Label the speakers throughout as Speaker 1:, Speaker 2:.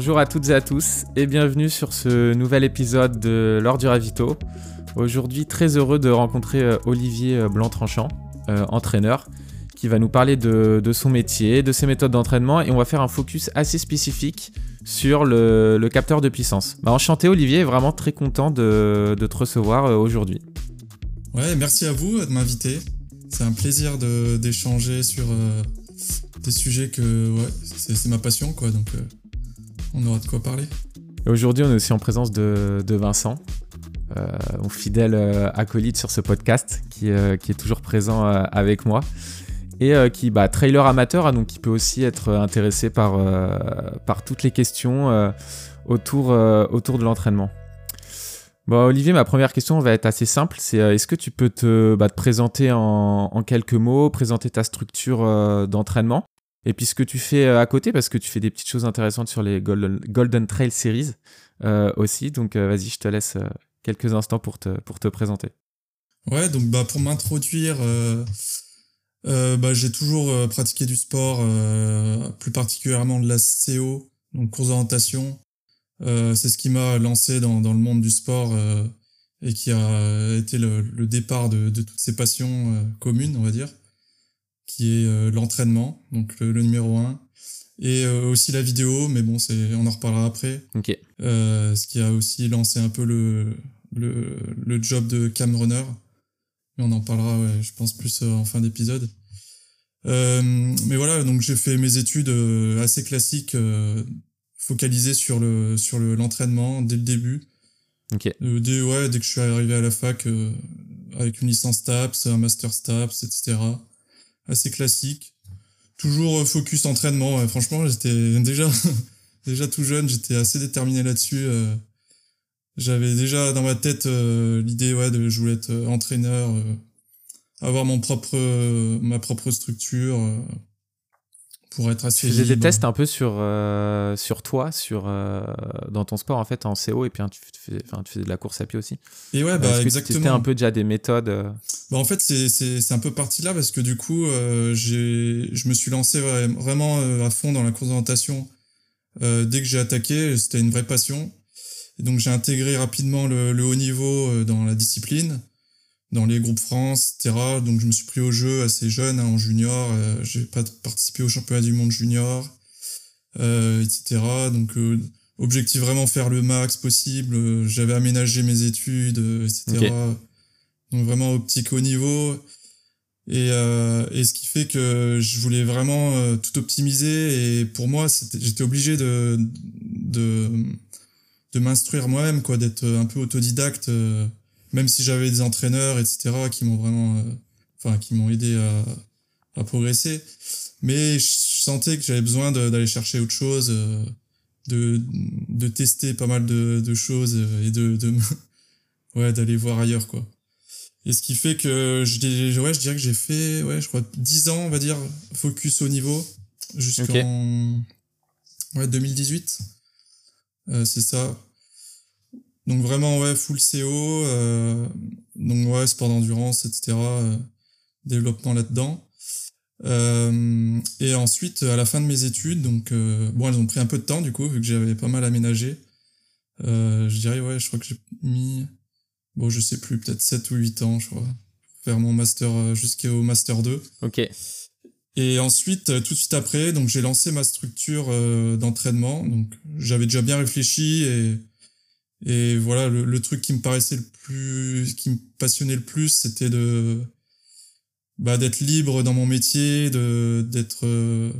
Speaker 1: Bonjour à toutes et à tous et bienvenue sur ce nouvel épisode de L'Or du Ravito. Aujourd'hui, très heureux de rencontrer euh, Olivier euh, Blanc-Tranchant, euh, entraîneur, qui va nous parler de, son métier, de ses méthodes d'entraînement et on va faire un focus assez spécifique sur le, capteur de puissance. Bah, enchanté Olivier, vraiment très content de, te recevoir aujourd'hui.
Speaker 2: Ouais, merci à vous de m'inviter. C'est un plaisir d'échanger sur des sujets que c'est ma passion quoi, on aura de quoi parler.
Speaker 1: Aujourd'hui, on est aussi en présence de, Vincent, euh, mon fidèle euh, acolyte sur ce podcast, qui, euh, est toujours présent avec moi. Et qui, bah, trailer amateur, hein, donc qui peut aussi être intéressé par, par toutes les questions autour, autour de l'entraînement. Bon, Olivier, ma première question va être assez simple. C'est est-ce que tu peux te, bah, présenter en, en, quelques mots, présenter ta structure d'entraînement? Et puis ce que tu fais euh, à côté, parce que tu fais des petites choses intéressantes sur les Golden, Trail Series euh, aussi. Donc euh, vas-y, je te laisse quelques instants pour te, pour te présenter.
Speaker 2: Ouais, donc bah, pour m'introduire, bah, j'ai toujours pratiqué du sport, plus particulièrement de la CO, donc course d'orientation. c'est ce qui m'a lancé dans, dans, le monde du sport et qui a été le, le départ de, de, toutes ces passions communes, on va dire qui est euh, l'entraînement, donc le, numéro 1, et euh, aussi la vidéo, mais bon, c'est on en reparlera après.
Speaker 1: Ok.
Speaker 2: Euh, ce qui a aussi lancé un peu le, le, le job de cam runner, mais on en parlera, ouais, je pense, plus en fin d'épisode. Euh, mais voilà, donc j'ai fait mes études assez classiques, focalisées sur le sur le l'entraînement dès le début.
Speaker 1: Ok.
Speaker 2: dès ouais, dès que je suis arrivé à la fac, avec une licence TAPS, un master STAPS, etc assez classique. Toujours euh, focus entraînement. franchement, j'étais déjà, déjà tout jeune, j'étais assez déterminé là-dessus. Euh. J'avais déjà dans ma tête euh, l'idée ouais, de je voulais être entraîneur, avoir mon propre, ma propre structure pour être assez.
Speaker 1: Tu faisais des tests un peu sur, euh, sur toi, sur, euh, dans ton sport en fait, en CO, et puis hein, tu, faisais, tu faisais de la course à pied aussi.
Speaker 2: Et ouais, bah, exactement.
Speaker 1: C'était un peu déjà des méthodes. Euh
Speaker 2: bah, en fait, c'est un peu parti là parce que du coup, j'ai je me suis lancé vraiment à fond dans la course d'orientation. dès que j'ai attaqué, c'était une vraie passion. Et donc j'ai intégré rapidement le, le haut niveau dans la discipline dans les groupes France, etc. Donc je me suis pris au jeu assez jeune, hein, en junior. Euh, j'ai pas participé au championnat du monde junior, euh, etc. Donc euh, objectif vraiment faire le max possible. J'avais aménagé mes études, etc. Donc vraiment optique haut niveau. Et, et ce qui fait que je voulais vraiment tout optimiser. Et pour moi, j'étais obligé de, de, de m'instruire moi-même, quoi, d'être un peu autodidacte même si j'avais des entraîneurs, etc., qui m'ont vraiment, euh, enfin, qui m'ont aidé à, à, progresser. Mais je sentais que j'avais besoin d'aller chercher autre chose, euh, de, de tester pas mal de, de choses euh, et de, de ouais, d'aller voir ailleurs, quoi. Et ce qui fait que je, ouais, je dirais que j'ai fait, ouais, je crois, 10 ans, on va dire, focus au niveau, jusqu'en ouais, 2018. Euh, c'est ça. Donc vraiment, ouais, full CO, euh, donc ouais, sport d'endurance, etc. Euh, développement là-dedans. Euh, et ensuite, à la fin de mes études, donc bon, elles ont pris un peu de temps du coup, vu que j'avais pas mal aménagé. je dirais, ouais, je crois que j'ai mis, bon, je sais plus, peut-être 7 ou 8 ans, je crois, pour faire mon master jusqu'au master 2.
Speaker 1: Ok.
Speaker 2: Et ensuite, tout de suite après, donc j'ai lancé ma structure d'entraînement. Donc j'avais déjà bien réfléchi et et voilà, le, le, truc qui me paraissait le plus, qui me passionnait le plus, c'était de, bah, d'être libre dans mon métier, de, d'être, euh,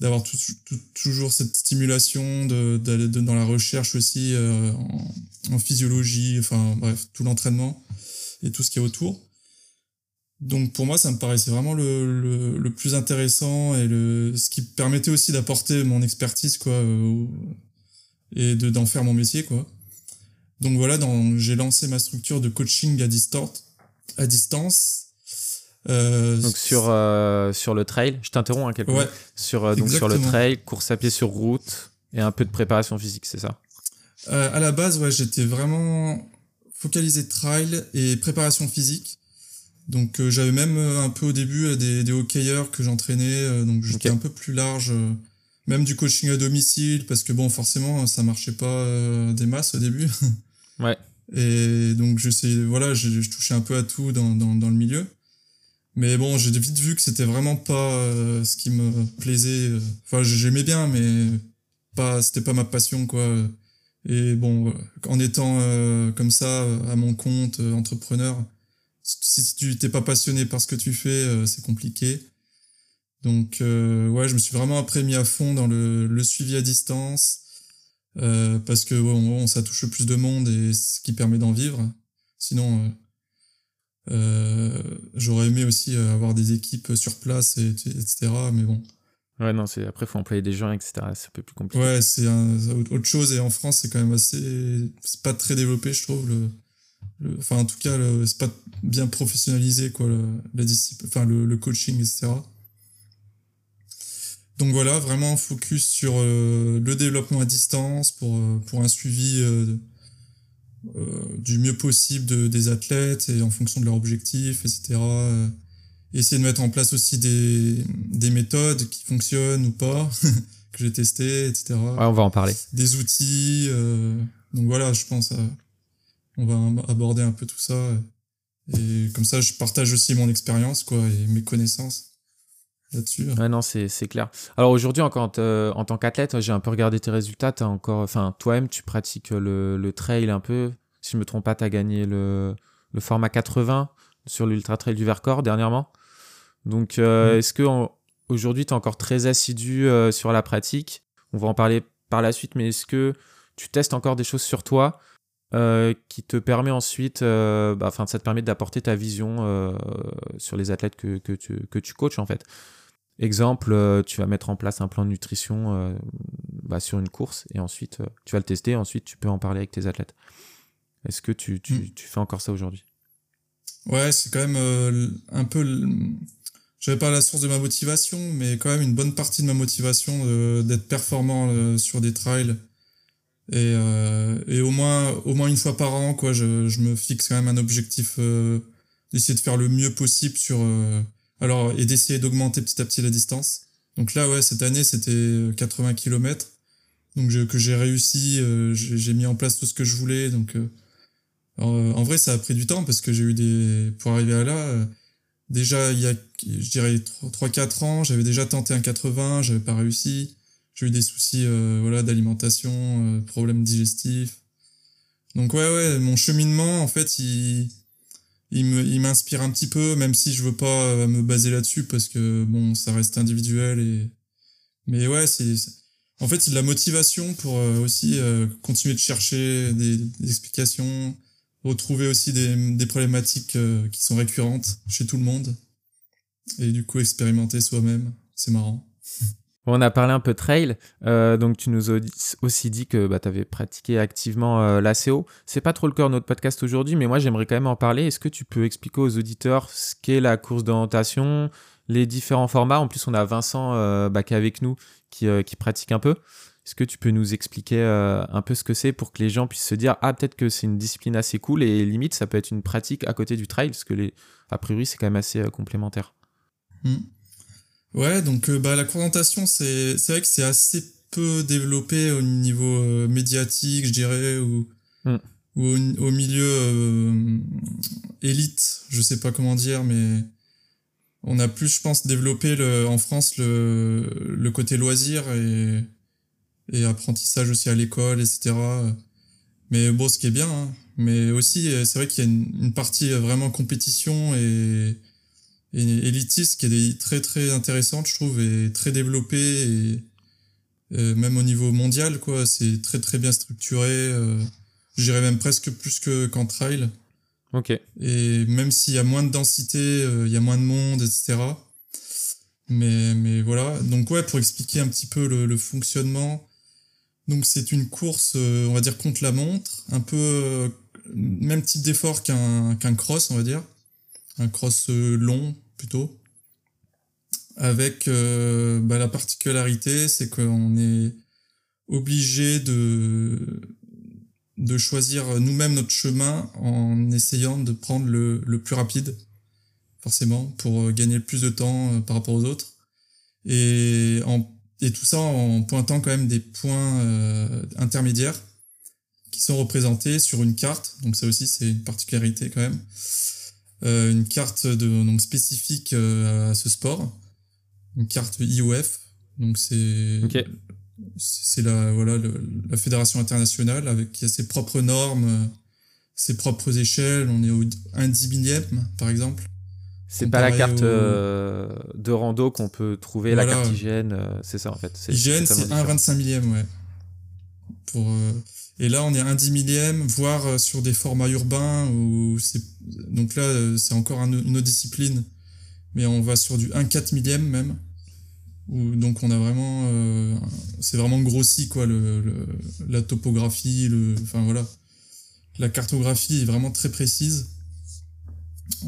Speaker 2: d'avoir tout, toujours cette stimulation, de, d'aller dans la recherche aussi, euh, en, en, physiologie, enfin, bref, tout l'entraînement et tout ce qui est autour. Donc pour moi, ça me paraissait vraiment le, le, le plus intéressant et le, ce qui permettait aussi d'apporter mon expertise, quoi, euh, et de, d'en faire mon métier, quoi. Donc voilà, j'ai lancé ma structure de coaching à, à distance.
Speaker 1: Euh, donc sur, euh, sur le trail, je t'interromps un hein, quelques
Speaker 2: ouais,
Speaker 1: sur, euh, donc sur le trail, course à pied sur route et un peu de préparation physique, c'est ça?
Speaker 2: À la base, ouais, j'étais vraiment focalisé trail et préparation physique. Donc j'avais même un peu au début des, des hockeyeurs que j'entraînais, donc j'étais un peu plus large même du coaching à domicile, parce que bon, forcément, ça marchait pas des masses au début.
Speaker 1: Ouais.
Speaker 2: Et donc, je sais, voilà, je, je touchais un peu à tout dans, dans, dans le milieu. Mais bon, j'ai vite vu que c'était vraiment pas ce qui me plaisait. Enfin, j'aimais bien, mais pas, c'était pas ma passion, quoi. Et bon, en étant comme ça, à mon compte, entrepreneur, si tu t'es pas passionné par ce que tu fais, c'est compliqué. Donc euh, ouais, je me suis vraiment après mis à fond dans le, le suivi à distance euh, parce que bon, ça touche le plus de monde et ce qui permet d'en vivre. Sinon, euh, euh j'aurais aimé aussi avoir des équipes sur place et, etc. Mais bon.
Speaker 1: Ouais, non, c'est après faut employer des gens, etc. C'est un peu plus compliqué.
Speaker 2: Ouais, c'est autre chose et en France c'est quand même assez, c'est pas très développé, je trouve. Le, enfin en tout cas, c'est pas bien professionnalisé quoi, la discipline, enfin le, le coaching, etc. Donc voilà, vraiment focus sur euh, le développement à distance pour, euh, pour un suivi euh, du mieux possible de, des athlètes et en fonction de leurs objectifs, etc. essayer de mettre en place aussi des, des méthodes qui fonctionnent ou pas, que j'ai testées, etc.
Speaker 1: Ouais, on va en parler.
Speaker 2: Des outils. donc voilà, je pense on va aborder un peu tout ça. Et comme ça, je partage aussi mon expérience quoi et mes connaissances là-dessus.
Speaker 1: Ouais, non, c'est clair. Alors aujourd'hui, en, euh, en tant qu'athlète, j'ai un peu regardé tes résultats. As encore, enfin, toi-même, tu pratiques le, le, trail un peu. Si je me trompe pas, tu as gagné le, le, format 80 sur l'Ultra Trail du Vercors dernièrement. Donc, euh, mm. est-ce que aujourd'hui, tu es encore très assidu euh, sur la pratique? On va en parler par la suite, mais est-ce que tu testes encore des choses sur toi qui te permet ensuite, bah, enfin, ça te permet d'apporter ta vision sur les athlètes que, que, tu, que tu coaches en fait? Exemple, euh, tu vas mettre en place un plan de nutrition euh, bah, sur une course et ensuite euh, tu vas le tester et ensuite tu peux en parler avec tes athlètes. Est-ce que tu, tu, hmm. tu, fais encore ça aujourd'hui?
Speaker 2: Ouais, c'est quand même un peu. Je pas la source de ma motivation, mais quand même une bonne partie de ma motivation d'être performant sur des trails. Et, et au, moins, au moins une fois par an, quoi, je, je me fixe quand même un objectif d'essayer de faire le mieux possible sur alors, et d'essayer d'augmenter petit à petit la distance. Donc là, ouais, cette année, c'était 80 euh, km. Donc, que j'ai réussi, euh, j'ai mis en place tout ce que je voulais. Donc, euh, en vrai, ça a pris du temps parce que j'ai eu des, pour arriver à là, déjà, il y a, je dirais, 3-4 ans, j'avais déjà tenté un 80, j'avais pas réussi. J'ai eu des soucis, voilà, d'alimentation, problèmes digestifs. Donc, ouais, ouais, mon cheminement, en fait, il, il m'inspire un petit peu, même si je veux pas euh, me baser là-dessus parce que bon, ça reste individuel et mais ouais, c'est en fait c'est de la motivation pour euh, aussi euh, continuer de chercher des, explications, retrouver aussi des, des problématiques qui sont récurrentes chez tout le monde et du coup expérimenter soi-même, c'est marrant.
Speaker 1: on a parlé un peu trail, euh, donc tu nous as aussi dit que bah, tu avais pratiqué activement euh, l'ACO. C'est pas trop le cœur de notre podcast aujourd'hui, mais moi j'aimerais quand même en parler. Est-ce que tu peux expliquer aux auditeurs ce qu'est la course d'orientation, les différents formats? En plus, on a Vincent euh, qui est avec nous, qui, qui pratique un peu. Est-ce que tu peux nous expliquer un peu ce que c'est pour que les gens puissent se dire ah peut-être que c'est une discipline assez cool et limite ça peut être une pratique à côté du trail parce que les a priori c'est quand même assez complémentaire.
Speaker 2: Mmh. Ouais, donc euh, bah, la présentation, c'est vrai que c'est assez peu développé au niveau euh, médiatique, je dirais, ou, mm. ou au, milieu euh, élite, je sais pas comment dire, mais on a plus, je pense, développé le, en France le, le côté loisir et, et apprentissage aussi à l'école, etc. Mais bon, ce qui est bien, hein. mais aussi, c'est vrai qu'il y a une, une, partie vraiment compétition et et élitiste qui est très très intéressante je trouve et très développée et euh, même au niveau mondial quoi. C'est très très bien structuré euh, je dirais même presque plus que qu'en trail.
Speaker 1: Ok.
Speaker 2: Et même s'il y a moins de densité euh, il y a moins de monde etc mais mais voilà. Donc ouais pour expliquer un petit peu le, le fonctionnement. Donc c'est une course euh, on va dire contre la montre. Un peu même type d'effort qu'un qu'un cross on va dire. Un cross long plutôt. Avec euh, bah, la particularité, c'est qu'on est obligé de, de choisir nous-mêmes notre chemin en essayant de prendre le, le plus rapide, forcément, pour gagner plus de temps euh, par rapport aux autres. Et, en, et tout ça en pointant quand même des points intermédiaires qui sont représentés sur une carte. Donc ça aussi c'est une particularité quand même. Une carte de, donc spécifique à ce sport, une carte IOF. Donc c'est c'est la voilà la fédération internationale avec qui a ses propres normes, ses propres échelles. On est au 1 dix millième par exemple.
Speaker 1: C'est pas la carte euh, de rando qu'on peut trouver, la carte euh, c'est ça en fait.
Speaker 2: Hygiène, c'est 1 25 millième, ouais. Pour, euh, Et là, on est 1 10 millième, voire sur des formats urbains, où donc là, c'est encore une autre discipline, mais on va sur du 1 4 millième même. Où, donc on a vraiment... c'est vraiment grossi, quoi, le, la topographie, le... enfin voilà. La cartographie est vraiment très précise.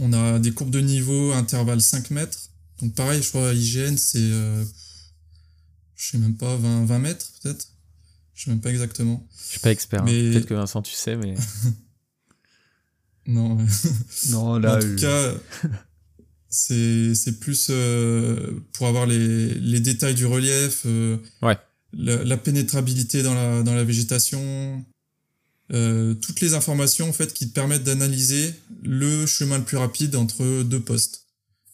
Speaker 2: On a des courbes de niveau, intervalle 5 mètres. Donc pareil, je crois, IGN, c'est, euh, je sais même pas, 20, 20 mètres peut-être. Je sais même pas exactement.
Speaker 1: Je suis pas expert. Hein. Mais... Peut-être que Vincent, tu sais, mais.
Speaker 2: non.
Speaker 3: non, là.
Speaker 2: en tout cas, c'est, c'est plus euh, pour avoir les, les détails du relief. Euh,
Speaker 1: ouais.
Speaker 2: La, la, pénétrabilité dans la, dans la végétation, euh, toutes les informations en fait qui te permettent d'analyser le chemin le plus rapide entre deux postes.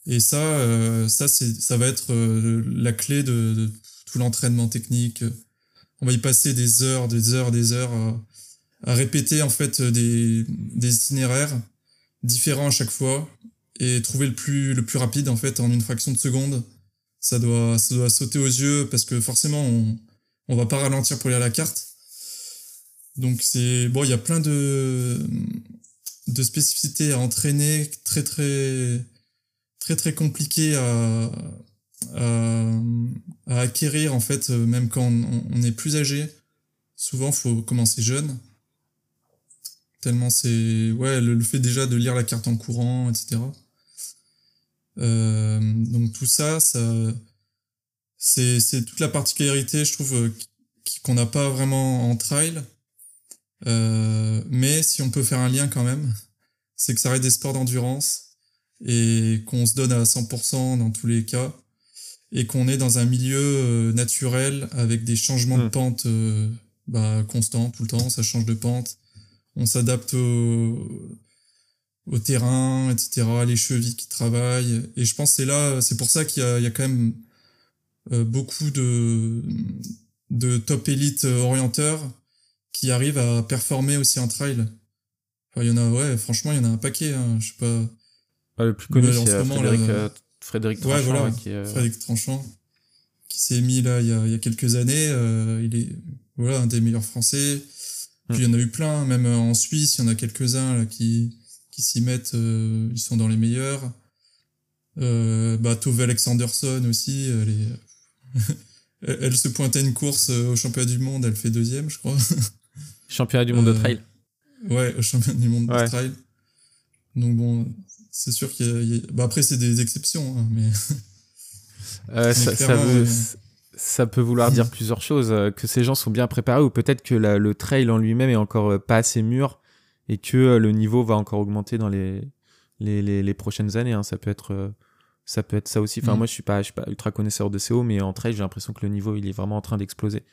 Speaker 2: Et ça, euh, ça c'est, ça va être euh, la clé de, tout l'entraînement technique. On va y passer des heures, des heures, des heures à, répéter en fait des, des itinéraires différents à chaque fois et trouver le plus le plus rapide en fait en une fraction de seconde. Ça doit ça doit sauter aux yeux parce que forcément on on va pas ralentir pour lire la carte donc c'est bon, il y a plein de de spécificités à entraîner, très très très très compliquées à, acquérir en fait, même quand on, est plus âgé. Souvent, faut commencer jeune. Tellement c'est ouais le, fait déjà de lire la carte en courant, etc. Euh, donc tout ça, c'est toute la particularité, je trouve, qu'on n'a pas vraiment en trail euh, mais si on peut faire un lien quand même, c'est que ça reste des sports d'endurance et qu'on se donne à 100% dans tous les cas et qu'on est dans un milieu euh, naturel avec des changements de hmm. pente euh, bah, constants tout le temps, ça change de pente, on s'adapte au, au terrain, etc., les chevilles qui travaillent et je pense c'est là, c'est pour ça qu'il y a, il y a quand même beaucoup de de top élite orienteurs qui arrivent à performer aussi en trail. Enfin, il y en a, ouais, franchement, il y en a un paquet. Hein, je sais pas.
Speaker 1: Ah, le plus connu, c'est euh, Frédéric, euh, Frédéric Tranchant.
Speaker 2: Ouais, voilà, qui, euh... Frédéric Tranchant, qui s'est mis là il y a, il y a quelques années. Euh, il est voilà un des meilleurs Français. Puis il y en a eu plein, même en Suisse, il y en a quelques-uns là qui qui s'y mettent. ils sont dans les meilleurs. Euh, bah, Tove Alexanderson aussi, elle est. elle se pointait une course au championnat du monde, elle fait deuxième, je crois.
Speaker 1: Championnat du monde de euh, trail.
Speaker 2: Ouais, au championnat du monde de trail. Donc bon, c'est sûr qu'il y, a... Bah après, c'est des exceptions, hein, mais...
Speaker 1: Euh, ça, ça, peut vouloir dire plusieurs choses. Euh, que ces gens sont bien préparés ou peut-être que le trail en lui-même est encore pas assez mûr et que le niveau va encore augmenter dans les, les, les, prochaines années. Hein. Ça, peut être, ça peut être ça aussi. Enfin, mm. moi, je suis, pas, je suis pas ultra connaisseur de CO, mais en trail, j'ai l'impression que le niveau, il est vraiment en train d'exploser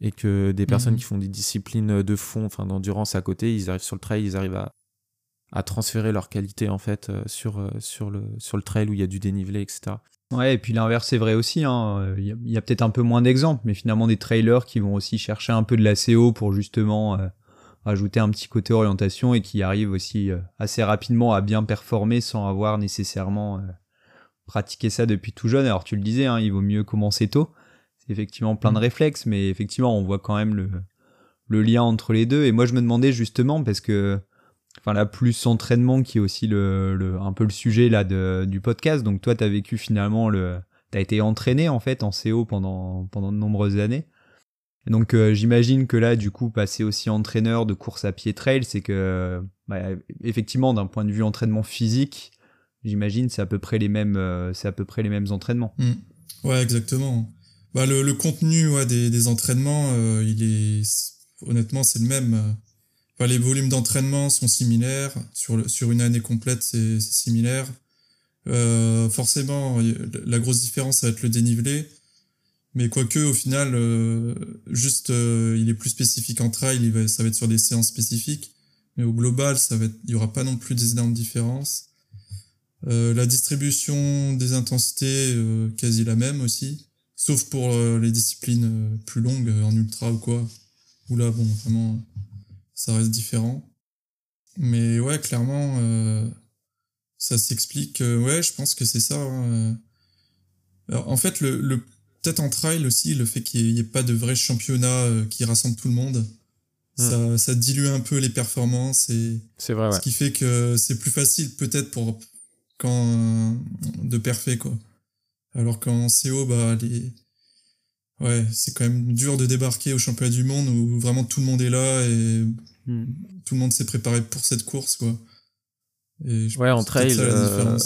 Speaker 1: et que des personnes mhm. qui font des disciplines de fond, enfin d'endurance à côté, ils arrivent sur le trail, ils arrivent à, à transférer leur qualité en fait euh, sur, euh, sur, le, sur le trail où il y a du dénivelé, etc.
Speaker 3: Ouais, et puis l'inverse c'est vrai aussi. Hein. Il y a, peut-être un peu moins d'exemples, mais finalement des trailers qui vont aussi chercher un peu de la CO pour justement euh, ajouter un petit côté orientation et qui arrivent aussi assez rapidement à bien performer sans avoir nécessairement pratiqué ça depuis tout jeune. Alors tu le disais, hein, il vaut mieux commencer tôt effectivement plein de mm. réflexes, mais effectivement, on voit quand même le, le lien entre les deux. Et moi, je me demandais justement, parce que, enfin, la plus entraînement qui est aussi un peu le sujet du podcast. Donc, toi, tu as vécu finalement le, t'as été entraîné en fait en CO pendant, pendant de nombreuses années. donc, euh, j'imagine que là, du coup, passer aussi entraîneur de course à pied trail, c'est que, bah, effectivement, d'un point de vue entraînement physique, j'imagine c'est à peu près les mêmes, euh, c'est à peu près les mêmes entraînements.
Speaker 2: Mm. Ouais, exactement. Bah, le, contenu des entraînements, euh, il est honnêtement c'est le même. Enfin, les volumes d'entraînement sont similaires sur le, sur une année complète, c'est similaire. Euh, forcément, la grosse différence ça va être le dénivelé, Mais quoique, au final, euh, juste, euh, il est plus spécifique en trail, il va, ça va être sur des séances spécifiques. Mais au global, ça va être, il y aura pas non plus des énormes différences. Euh, la distribution des intensités, quasi la même aussi. Sauf pour les disciplines plus longues, en ultra ou quoi. Où là, bon, vraiment, ça reste différent. Mais ouais, clairement, ça s'explique. ouais, je pense que c'est ça. Hein, Alors, en fait, le, le peut-être en trail aussi, le fait qu'il n'y ait, pas de vrai championnat euh, qui rassemble tout le monde, hmm. ça, dilue un peu les performances et
Speaker 1: c'est vrai,
Speaker 2: ce qui fait que c'est plus facile peut-être pour quand de parfait quoi. Alors qu'en CO, bah les ouais, c'est quand même dur de débarquer au championnat du monde où vraiment tout le monde est là et hmm. tout le monde s'est préparé pour cette course quoi.
Speaker 1: Et ouais, en trail, euh,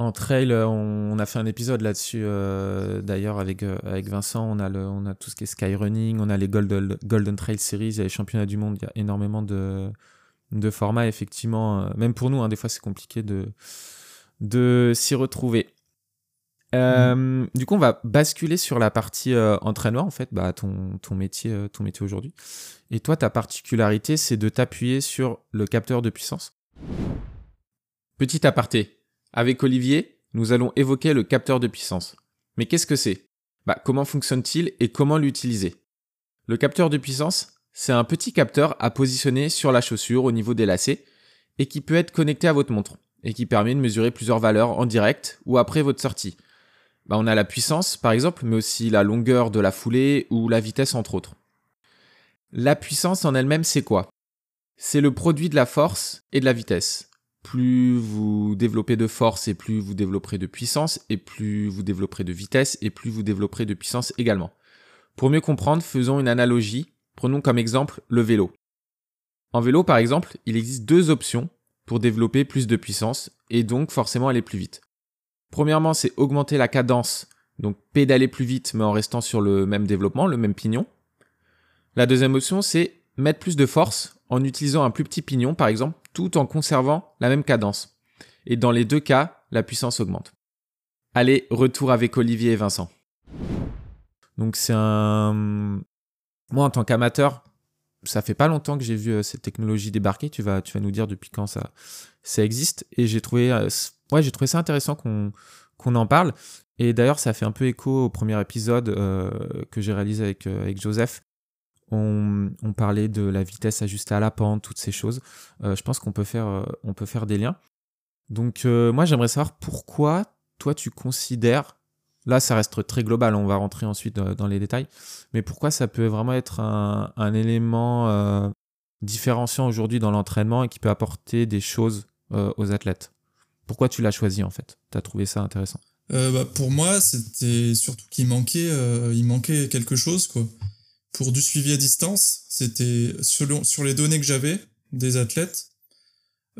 Speaker 1: en trail, euh, on, a fait un épisode là-dessus euh, d'ailleurs avec, euh, avec Vincent. On a, le, on a tout ce qui est skyrunning, on a les Golden, Golden Trail Series, il y a les championnats du monde, il y a énormément de, de formats. Effectivement, même pour nous, hein, des fois c'est compliqué de, de s'y retrouver. Mm. Du coup, on va basculer sur la partie entraînement, en fait, bah, ton, ton métier, ton métier aujourd'hui. Et toi, ta particularité, c'est de t'appuyer sur le capteur de puissance. Petit aparté, avec Olivier, nous allons évoquer le capteur de puissance. Mais qu'est-ce que c'est? Bah, Comment fonctionne-t-il et comment l'utiliser? Le capteur de puissance, c'est un petit capteur à positionner sur la chaussure au niveau des lacets et qui peut être connecté à votre montre et qui permet de mesurer plusieurs valeurs en direct ou après votre sortie. Bah, on a la puissance par exemple, mais aussi la longueur de la foulée ou la vitesse entre autres. La puissance en elle-même, c'est quoi? C'est le produit de la force et de la vitesse plus vous développez de force et plus vous développerez de puissance, et plus vous développerez de vitesse, et plus vous développerez de puissance également. Pour mieux comprendre, faisons une analogie. Prenons comme exemple le vélo. En vélo, par exemple, il existe deux options pour développer plus de puissance et donc forcément aller plus vite. Premièrement, c'est augmenter la cadence, donc pédaler plus vite mais en restant sur le même développement, le même pignon. La deuxième option, c'est mettre plus de force en utilisant un plus petit pignon, par exemple, tout en conservant la même cadence. Et dans les deux cas, la puissance augmente. Allez, retour avec Olivier et Vincent. Donc c'est un... Moi, en tant qu'amateur, ça fait pas longtemps que j'ai vu euh, cette technologie débarquer. Tu vas, tu vas nous dire depuis quand ça, ça existe. Et j'ai trouvé, euh, ouais, j'ai trouvé ça intéressant qu'on qu'on en parle. Et d'ailleurs, ça fait un peu écho au premier épisode euh, que j'ai réalisé avec, avec Joseph, on, parlait de la vitesse ajustée à la pente, toutes ces choses. Je pense qu'on peut, faire, on peut faire des liens. Donc moi j'aimerais savoir pourquoi toi tu considères, là ça reste très global, on va rentrer ensuite dans les détails, mais pourquoi ça peut vraiment être un, élément différenciant aujourd'hui dans l'entraînement et qui peut apporter des choses aux athlètes? Pourquoi tu l'as choisi en fait? Tu as trouvé ça intéressant?
Speaker 2: Bah, Pour moi c'était surtout qu'il manquait, il manquait quelque chose pour du suivi à distance, c'était selon sur les données que j'avais des athlètes.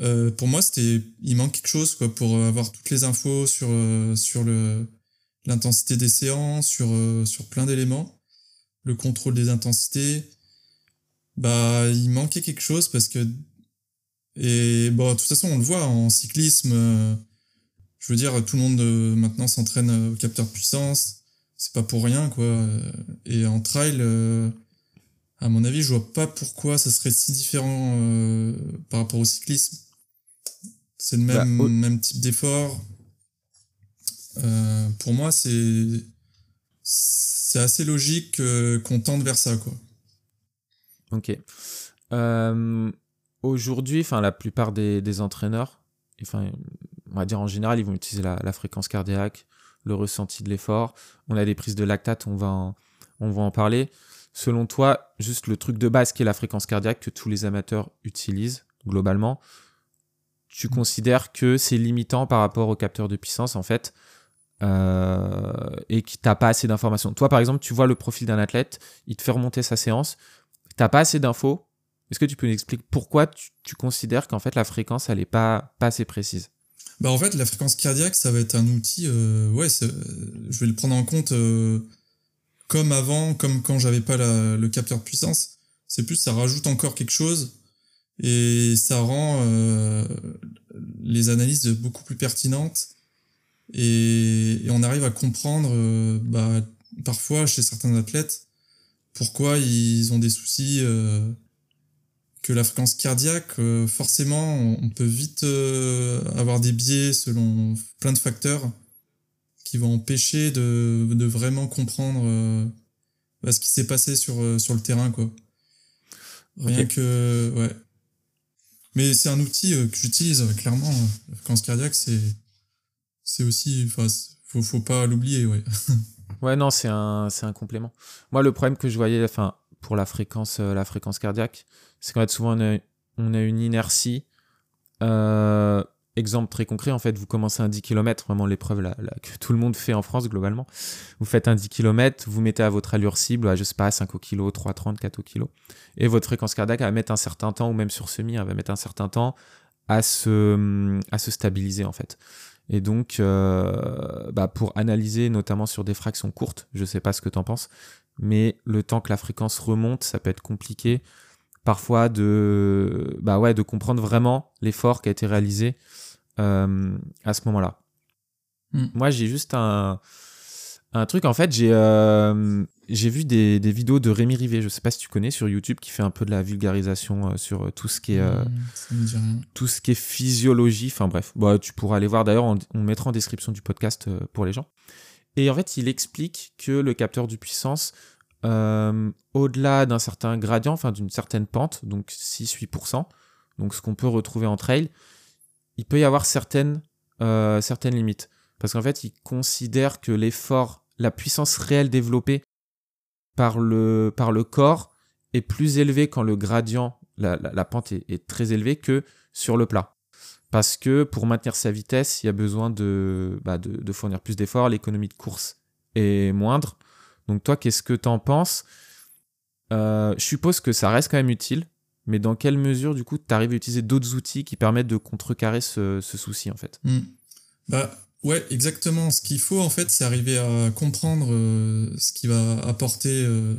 Speaker 2: Euh, pour moi, c'était il manque quelque chose pour avoir toutes les infos euh, sur le l'intensité des séances, sur euh, sur plein d'éléments, le contrôle des intensités. Bah, il manquait quelque chose parce que et bon, de toute façon, on le voit en cyclisme. je veux dire, tout le monde maintenant s'entraîne au capteur puissance c'est pas pour rien quoi. Et en trail, euh, à mon avis, je vois pas pourquoi ça serait si différent euh, par rapport au cyclisme. C'est le bah, même, même type d'effort. Euh, pour moi, c'est c'est assez logique qu'on tende vers ça quoi.
Speaker 1: Ok. Aujourd'hui, enfin la plupart des, des entraîneurs, enfin on va dire en général, ils vont utiliser la, la fréquence cardiaque, le ressenti de l'effort. On a des prises de lactate, on va en, on va en parler. Selon toi, juste le truc de base qui est la fréquence cardiaque que tous les amateurs utilisent globalement, tu mm. considères que c'est limitant par rapport au capteur de puissance en fait euh, et que t'as pas assez d'informations. Toi par exemple, tu vois le profil d'un athlète, il te fait remonter sa séance, t'as pas assez d'infos. Est-ce que tu peux nous expliquer pourquoi tu, considères qu'en fait la fréquence elle est pas, pas assez précise?
Speaker 2: Bah en fait, la fréquence cardiaque, ça va être un outil. Euh, ouais, je vais le prendre en compte euh, comme avant, comme quand j'avais pas le capteur de puissance. C'est plus, ça rajoute encore quelque chose et ça rend euh, les analyses beaucoup plus pertinentes Et, on arrive à comprendre, euh, bah, parfois chez certains athlètes, pourquoi ils ont des soucis, euh, que la fréquence cardiaque, euh, forcément, on, peut vite avoir des biais selon plein de facteurs qui vont empêcher de, de vraiment comprendre bah, ce qui s'est passé sur, sur le terrain, quoi. Rien que, ouais. Mais c'est un outil que j'utilise clairement. La fréquence cardiaque, c'est c'est aussi, enfin, faut, faut pas l'oublier, ouais.
Speaker 1: ouais, non, c'est un, c'est un complément. Moi, le problème que je voyais, enfin, pour la fréquence, euh, la fréquence cardiaque, c'est qu'en fait, souvent, on a, une inertie. Euh, exemple très concret, en fait, vous commencez un 10 km, vraiment l'épreuve là, que tout le monde fait en France globalement. Vous faites un 10 km, vous mettez à votre allure cible, à, je sais pas, 5 au kilo, 3, 30, 4 au kilo. Et votre fréquence cardiaque va mettre un certain temps, ou même sur semi, elle va mettre un certain temps à se, à se stabiliser en fait. Et donc, euh, bah pour analyser notamment sur des fractions courtes, je sais pas ce que tu en penses, mais le temps que la fréquence remonte, ça peut être compliqué parfois de, bah ouais, de comprendre vraiment l'effort qui a été réalisé euh, à ce moment-là. Hmm. Moi, j'ai juste un, un truc, en fait, j'ai euh, j'ai vu des, des, vidéos de Rémi Rivet, je sais pas si tu connais, sur YouTube, qui fait un peu de la vulgarisation euh, sur euh, tout ce qui est mmh, tout ce qui est physiologie. Enfin bref, bah, tu pourras aller voir. D'ailleurs, on, mettra en description du podcast pour les gens. Et en fait, il explique que le capteur de puissance, au-delà d'un certain gradient, enfin d'une certaine pente, donc 6-8%, donc ce qu'on peut retrouver en trail, il peut y avoir certaines certaines limites. Parce qu'en fait, il considère que l'effort, la puissance réelle développée par le, par le corps est plus élevée quand le gradient, la, la, pente est, très élevée que sur le plat. Parce que pour maintenir sa vitesse, il y a besoin de, bah de, fournir plus d'efforts, l'économie de course est moindre. Donc toi, qu'est-ce que tu en penses? Euh, Je suppose que ça reste quand même utile, mais dans quelle mesure, du coup, tu arrives à utiliser d'autres outils qui permettent de contrecarrer ce, ce souci, en fait?
Speaker 2: Hmm. Bah, Ouais, exactement. Ce qu'il faut, en fait, c'est arriver à comprendre euh, ce qui va apporter euh,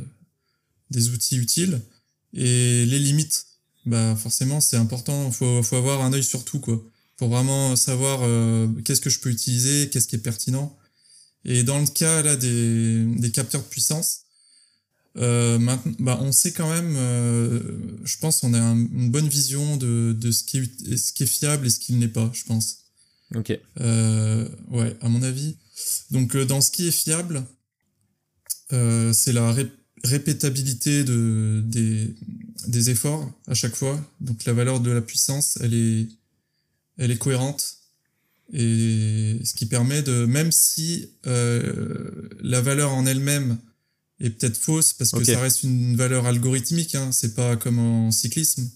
Speaker 2: des outils utiles et les limites. Bah, forcément, c'est important. Faut, faut avoir un œil sur tout, quoi. Pour vraiment savoir euh, qu'est-ce que je peux utiliser, qu'est-ce qui est pertinent. Et dans le cas, là, des, des capteurs de puissance, maintenant, bah, on sait quand même, je pense, on a une bonne vision de, de ce, qui est, ce qui est fiable et ce qui ne l'est pas, je pense.
Speaker 1: Ok.
Speaker 2: Euh, ouais, à mon avis. Donc, euh, dans ce qui est fiable, euh, c'est la répétabilité de, des, des efforts à chaque fois. Donc, la valeur de la puissance, elle est, elle est cohérente. Et ce qui permet de, même si la valeur en elle-même est peut-être fausse, parce que ça reste une valeur algorithmique, hein, c'est pas comme en cyclisme.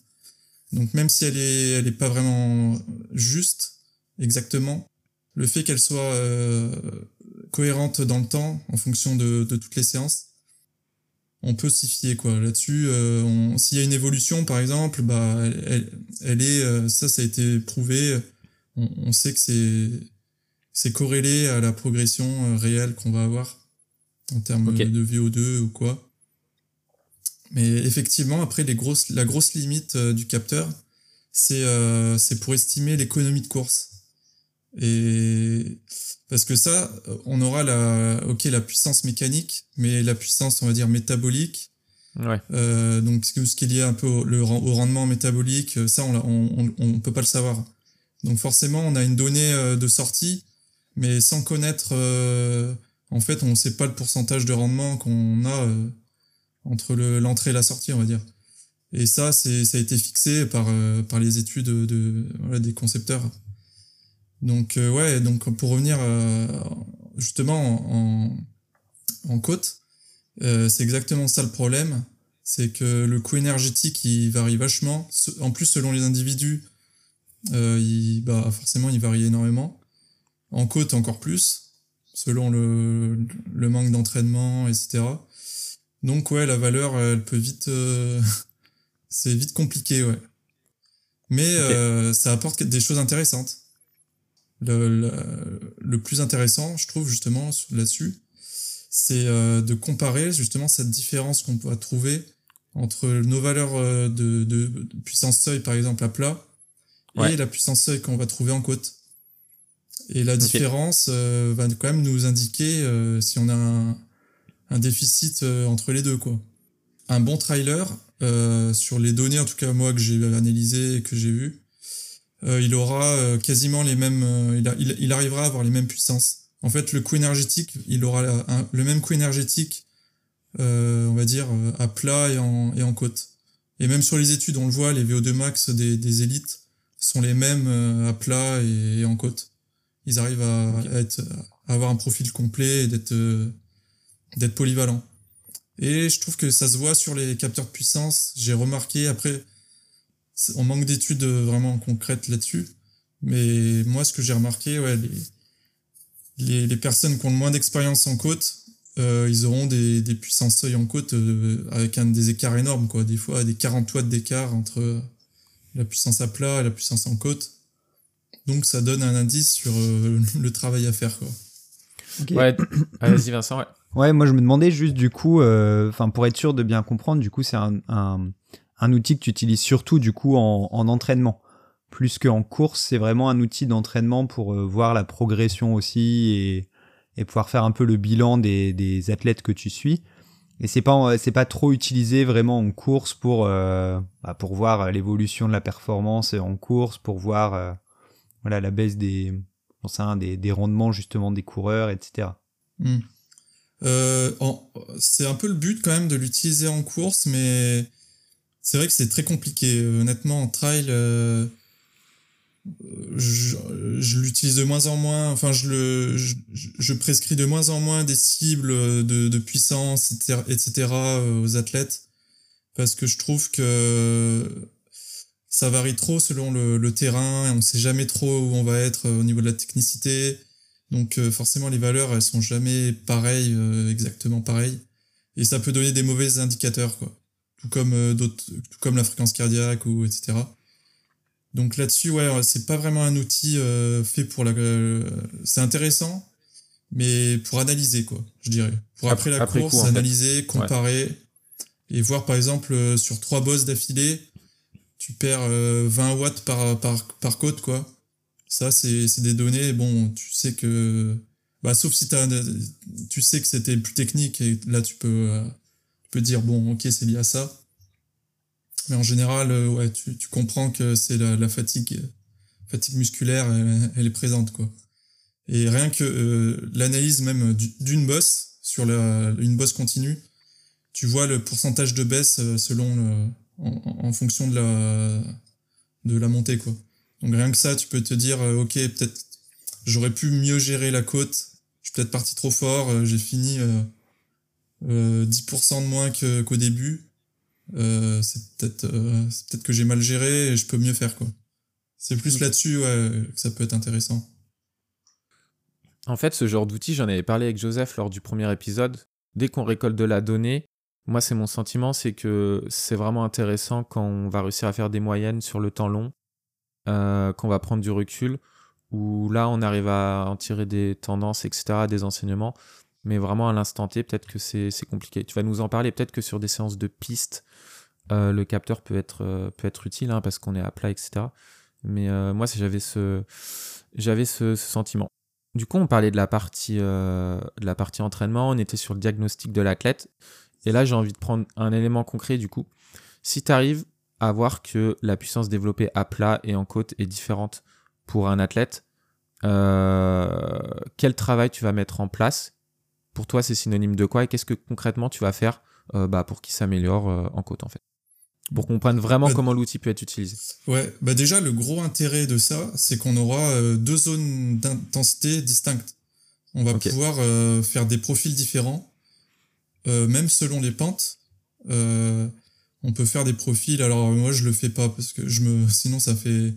Speaker 2: Donc même si elle est, elle est pas vraiment juste, exactement. Le fait qu'elle soit euh, cohérente dans le temps, en fonction de, de toutes les séances, on peut s'y fier quoi. Là-dessus, euh, s'il y a une évolution par exemple, bah elle, elle est, euh, ça, ça a été prouvé. On, on sait que c'est c'est corrélé à la progression euh, réelle qu'on va avoir en termes de VO2 ou quoi. Mais effectivement, après les grosses, la grosse limite du capteur, c'est c'est pour estimer l'économie de course. Et parce que ça, on aura la, ok, la puissance mécanique, mais la puissance, on va dire métabolique.
Speaker 1: Ouais.
Speaker 2: Euh, donc ce qui est lié un peu au, au rendement métabolique, ça, on, on, on, peut pas le savoir. Donc forcément, on a une donnée euh, de sortie, mais sans connaître, euh, en fait, on sait pas le pourcentage de rendement qu'on a euh, entre l'entrée et la sortie, on va dire. Et ça, c'est ça a été fixé par par les études de, de des concepteurs. Donc euh, ouais, donc pour revenir euh, justement en, en côte, euh, c'est exactement ça le problème, c'est que le coût énergétique il varie vachement. En plus selon les individus, il, bah forcément il varie énormément. En côte encore plus, selon le, le manque d'entraînement, etc. Donc ouais, la valeur elle peut vite, c'est vite compliqué ouais. Mais ça apporte des choses intéressantes le, le, plus intéressant, je trouve justement là-dessus, c'est euh, de comparer justement cette différence qu'on peut trouver entre nos valeurs euh, de, de, puissance seuil, par exemple à plat, et la puissance seuil qu'on va trouver en côte. Et la différence va quand même nous indiquer si on a un, un déficit entre les deux, quoi. Un bon trailer, sur les données, en tout cas moi que j'ai analysé et que j'ai vu, il aura quasiment les mêmes, il, il, arrivera à avoir les mêmes puissances. En fait, le coût énergétique, il aura le même coût énergétique, on va dire, à plat et en, et en côte. Et même sur les études, on le voit, les VO2 max des, des élites sont les mêmes euh, à plat et, en côte. Ils arrivent à, être, à avoir un profil complet et d'être euh, d'être polyvalent. Et je trouve que ça se voit sur les capteurs de puissance. J'ai remarqué, après, on manque d'études vraiment concrètes là-dessus. Mais moi, ce que j'ai remarqué, ouais, les, les, les, personnes qui ont le moins d'expérience en côte, euh, ils auront des, des puissances seuil en côte euh, avec un, des écarts énormes, quoi. Des fois, des 40 watts d'écart entre la puissance à plat et la puissance en côte. Donc, ça donne un indice sur euh, le travail à faire, quoi.
Speaker 1: Ouais, vas-y Vincent, ouais.
Speaker 3: Ouais, moi je me demandais juste du coup, enfin pour être sûr de bien comprendre, du coup c'est un, un, un, outil que tu utilises surtout du coup en, en entraînement, plus qu'en course, c'est vraiment un outil d'entraînement pour voir la progression aussi et, et pouvoir faire un peu le bilan des, des athlètes que tu suis. Et c'est pas c'est pas trop utilisé vraiment en course pour euh, bah pour voir l'évolution de la performance en course, pour voir euh, voilà la baisse des des, des rendements justement des coureurs, etc.
Speaker 2: Hmm. Euh, c'est un peu le but quand même de l'utiliser en course, mais c'est vrai que c'est très compliqué. Honnêtement, en trail, euh, je, l'utilise de moins en moins, enfin je le, je, prescris de moins en moins des cibles de, de puissance, etc., etc. aux athlètes, parce que je trouve que ça varie trop selon le, le terrain, et on sait jamais trop où on va être au niveau de la technicité, donc euh, forcément les valeurs elles sont jamais pareilles, euh, exactement pareilles, et ça peut donner des mauvais indicateurs quoi, tout comme euh, d'autres, tout comme la fréquence cardiaque ou etc. Donc là-dessus, ouais, c'est pas vraiment un outil euh, fait pour la. Euh, c'est intéressant, mais pour analyser, quoi, je dirais. Pour après, la course, analyser, comparer, et voir par exemple euh, sur trois bosses d'affilée, tu perds 20 watts par, par, par côte, quoi. Ça, c'est des données, bon, tu sais que. Bah, sauf si as, tu sais que c'était plus technique, et là, tu peux, dire, bon, ok, c'est lié à ça. Mais en général, euh, ouais, tu, tu comprends que c'est la, la, fatigue, fatigue musculaire, elle, est présente, quoi. Et rien que euh, l'analyse même d'une bosse sur la, une bosse continue, tu vois le pourcentage de baisse euh, selon le, en, en, fonction de la, de la montée, quoi. Donc rien que ça, tu peux te dire, ok, peut-être j'aurais pu mieux gérer la côte, je suis peut-être parti trop fort, j'ai fini euh, 10% de moins qu'au début, euh, c'est peut-être euh, peut-être que j'ai mal géré et je peux mieux faire quoi. C'est plus là-dessus ouais, que ça peut être intéressant.
Speaker 1: En fait, ce genre d'outil, j'en avais parlé avec Joseph lors du premier épisode. Dès qu'on récolte de la donnée, moi, c'est mon sentiment, c'est que c'est vraiment intéressant quand on va réussir à faire des moyennes sur le temps long, euh, qu'on va prendre du recul, où là, on arrive à en tirer des tendances, etc., des enseignements mais vraiment à l'instant T, peut-être que c'est compliqué. Tu vas nous en parler, peut-être que sur des séances de piste, euh, le capteur peut être, euh, peut être utile, hein, parce qu'on est à plat, etc. Mais euh, moi, j'avais ce, ce, sentiment. Du coup, on parlait de la partie, de la partie entraînement, on était sur le diagnostic de l'athlète, et là, j'ai envie de prendre un élément concret, du coup. Si tu arrives à voir que la puissance développée à plat et en côte est différente pour un athlète, quel travail tu vas mettre en place pour toi, c'est synonyme de quoi et qu'est-ce que concrètement tu vas faire euh, bah, pour qu'il s'améliore euh, en côte en fait? Pour qu'on comprenne vraiment bah, comment l'outil peut être utilisé.
Speaker 2: Ouais, bah déjà, le gros intérêt de ça, c'est qu'on aura euh, deux zones d'intensité distinctes. On va pouvoir faire des profils différents, même selon les pentes. on peut faire des profils. Alors moi, je le fais pas parce que je me, sinon ça fait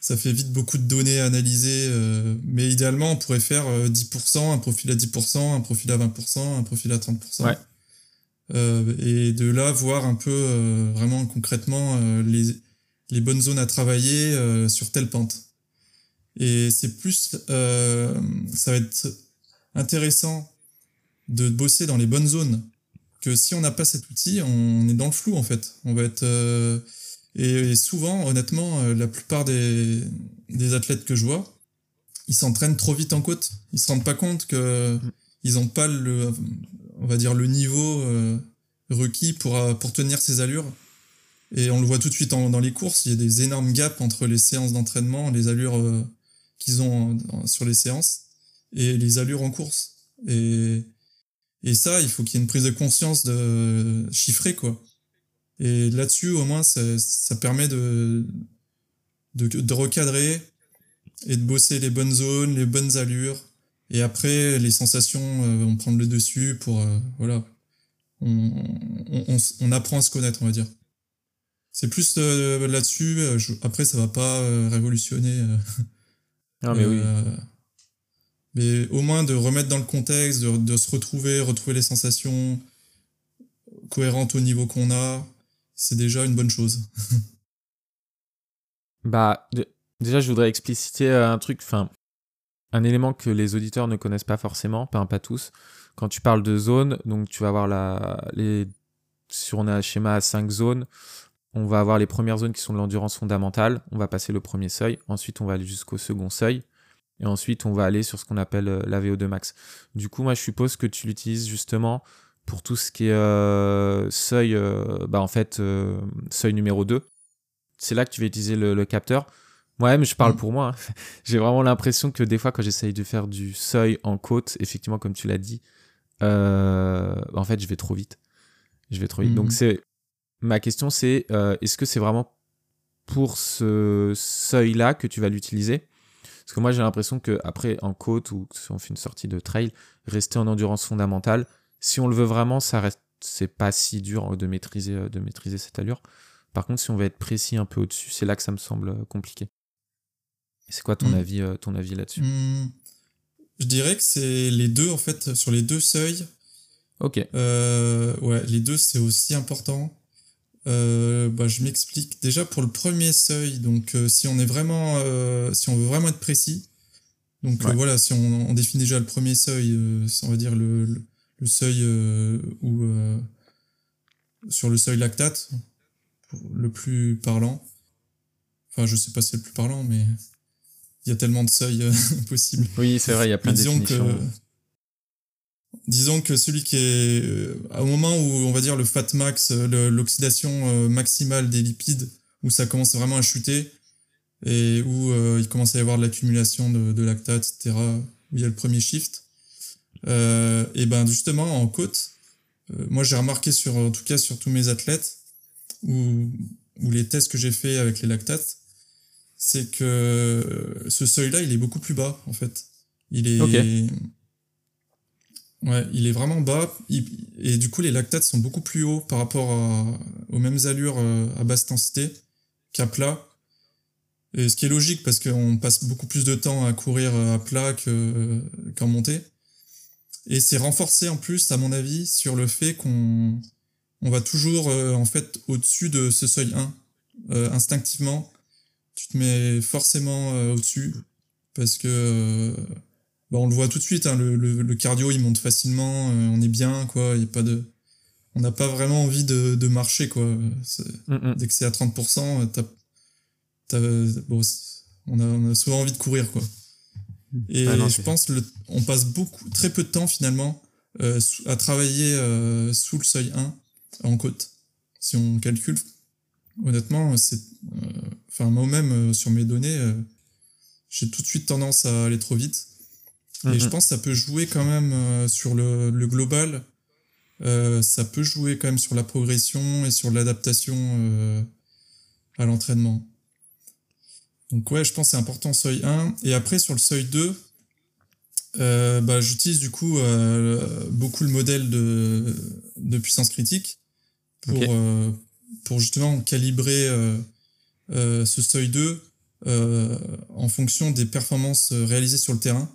Speaker 2: ça fait vite beaucoup de données à analyser, euh, mais idéalement, on pourrait faire 10%, euh, un profil à 10%, un profil à 20%, un profil à 30%. Ouais. Euh, et de là, voir un peu euh, vraiment concrètement euh, les, les bonnes zones à travailler sur telle pente. Et c'est plus, ça va être intéressant de bosser dans les bonnes zones que si on n'a pas cet outil, on est dans le flou en fait. On va être et, souvent, honnêtement, euh, la plupart des, des athlètes que je vois, ils s'entraînent trop vite en côte. Ils se rendent pas compte que mm. ils ont pas le, on va dire le niveau euh, requis pour pour tenir ces allures. Et on le voit tout de suite dans les courses. Il y a des énormes gaps entre les séances d'entraînement, les allures euh, qu'ils ont sur les séances et les allures en course. Et et ça, il faut qu'il y ait une prise de conscience de chiffrer quoi. Et là-dessus, au moins, ça, ça permet de, de, de recadrer et de bosser les bonnes zones, les bonnes allures. Et après, les sensations euh, vont prendre le dessus pour, euh, voilà, on, on, on, apprend à se connaître, on va dire. C'est plus euh, là-dessus. après, ça va pas révolutionner.
Speaker 1: non, mais oui.
Speaker 2: Mais au moins de remettre dans le contexte, de, de se retrouver, retrouver les sensations cohérentes au niveau qu'on a, c'est déjà une bonne chose.
Speaker 1: bah, déjà, je voudrais expliciter euh, un truc, enfin, un élément que les auditeurs ne connaissent pas forcément, pas, tous. Quand tu parles de zone, donc tu vas avoir la, les, sur on a un schéma à 5 zones, on va avoir les premières zones qui sont de l'endurance fondamentale, on va passer le premier seuil, ensuite on va aller jusqu'au second seuil, et ensuite on va aller sur ce qu'on appelle euh, la VO2 max. Du coup, moi je suppose que tu l'utilises justement pour tout ce qui est euh, seuil, euh, bah en fait, seuil numéro 2. C'est là que tu vas utiliser le, capteur. Moi-même, je parle mm. pour moi. Hein. J'ai vraiment l'impression que des fois, quand j'essaye de faire du seuil en côte, effectivement, comme tu l'as dit, en fait, je vais trop vite. Je vais trop vite. Donc, mm. c'est ma question, c'est est-ce que c'est vraiment pour ce seuil-là que tu vas l'utiliser? Parce que moi, j'ai l'impression que après en côte ou si on fait une sortie de trail, rester en endurance fondamentale, si on le veut vraiment, ça reste, c'est pas si dur de maîtriser, euh, de maîtriser cette allure. Par contre, si on veut être précis un peu au-dessus, c'est là que ça me semble euh, compliqué. C'est quoi ton hmm. avis, euh, ton avis là-dessus? Hmm.
Speaker 2: Je dirais que c'est les deux en fait sur les deux seuils.
Speaker 1: Ok.
Speaker 2: ouais, les deux c'est aussi important. Euh, bah, je m'explique. Déjà pour le premier seuil, donc euh, si on est vraiment, euh, si on veut vraiment être précis, donc voilà, si on, définit déjà le premier seuil, on va dire le, le, seuil ou sur le seuil lactate, le plus parlant. Enfin, je sais pas si c'est le plus parlant, mais il y a tellement de seuils possibles.
Speaker 1: Oui, c'est vrai, il y a plein de définitions.
Speaker 2: Disons que celui qui est euh, au moment où on va dire le fat max, euh, l'oxydation euh, maximale des lipides, où ça commence vraiment à chuter et où il commence à y avoir de l'accumulation de, de, lactate, etc. Où il y a le premier shift. Et ben justement en côte, moi j'ai remarqué sur en tout cas sur tous mes athlètes ou ou les tests que j'ai fait avec les lactates, c'est que ce seuil-là il est beaucoup plus bas en fait. Il est Ouais, il est vraiment bas. et du coup, les lactates sont beaucoup plus hauts par rapport aux mêmes allures euh, à basse densité qu'à plat. Et ce qui est logique parce qu'on passe beaucoup plus de temps à courir à plat qu'en montée. Et c'est renforcé en plus, à mon avis, sur le fait qu'on on va toujours euh, en fait au-dessus de ce seuil 1. Euh, instinctivement, tu te mets forcément au-dessus parce que bah, on le voit tout de suite, hein, le, le, cardio il monte facilement, euh, on est bien, quoi, il y a pas de... On n'a pas vraiment envie de, de marcher, quoi. Mm. Dès que c'est à 30%, t'as, t'as, bon, on, a, on a souvent envie de courir, quoi. Et je pense le, on passe beaucoup, très peu de temps finalement euh, à travailler euh, sous le seuil 1 en côte. Si on calcule, honnêtement, c'est, enfin moi-même sur mes données, j'ai tout de suite tendance à aller trop vite. Et je mhm. pense que ça peut jouer quand même euh, sur le, le global. Euh, ça peut jouer quand même sur la progression et sur l'adaptation euh, à l'entraînement. Donc ouais, je pense que c'est important seuil 1. Et après, sur le seuil 2, euh, bah, j'utilise du coup euh, beaucoup le modèle de, de puissance critique pour, euh, pour justement calibrer ce seuil 2 en fonction des performances réalisées sur le terrain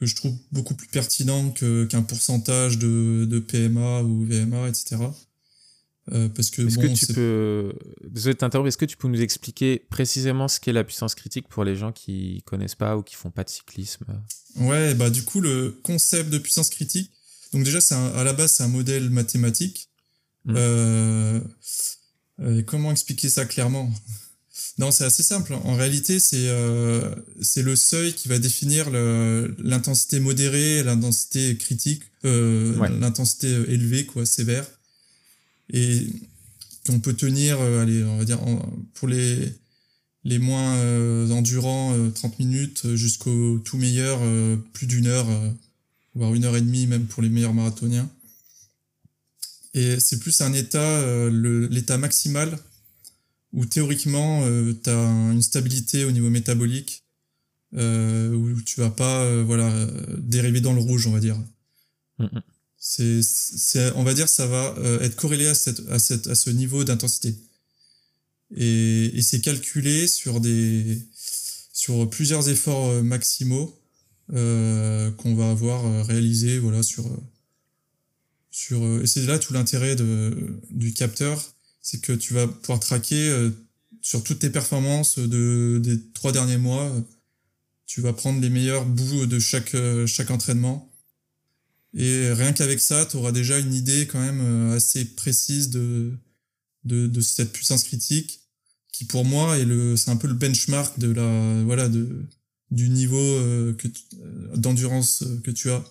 Speaker 2: que je trouve beaucoup plus pertinent qu'un pourcentage de, de, PMA ou VMA, etc. Euh, parce que
Speaker 1: est-ce que tu peux désolé de t'interrompre est-ce que tu peux nous expliquer précisément ce qu'est la puissance critique pour les gens qui connaissent pas ou qui font pas de cyclisme?
Speaker 2: Ouais bah du coup le concept de puissance critique donc déjà c'est à la base c'est un modèle mathématique. Mmh. euh, euh, comment expliquer ça clairement? Non, c'est assez simple. En réalité, c'est euh, c'est le seuil qui va définir l'intensité modérée, l'intensité critique, l'intensité élevée, quoi, sévère, et qu'on peut tenir, euh, allez, on va dire, pour les les moins euh, endurants, 30 minutes, jusqu'au tout meilleur, plus d'une heure, voire une heure et demie, même pour les meilleurs marathoniens. Et c'est plus un état, l'état maximal où théoriquement euh, tu as une stabilité au niveau métabolique euh, où tu vas pas euh, voilà dériver dans le rouge on va dire mm, mm. C'est on va dire ça va être corrélé à cette à cette à ce niveau d'intensité et, et c'est calculé sur des sur plusieurs efforts maximaux qu'on va avoir réalisé voilà sur sur et c'est là tout l'intérêt du capteur c'est que tu vas pouvoir traquer euh, sur toutes tes performances de, des trois derniers mois. Tu vas prendre les meilleurs bouts de chaque, euh, chaque entraînement. Et rien qu'avec ça, tu auras déjà une idée quand même euh, assez précise de, de, de cette puissance critique qui pour moi est le c'est un peu le benchmark de la voilà de du niveau que d'endurance que tu as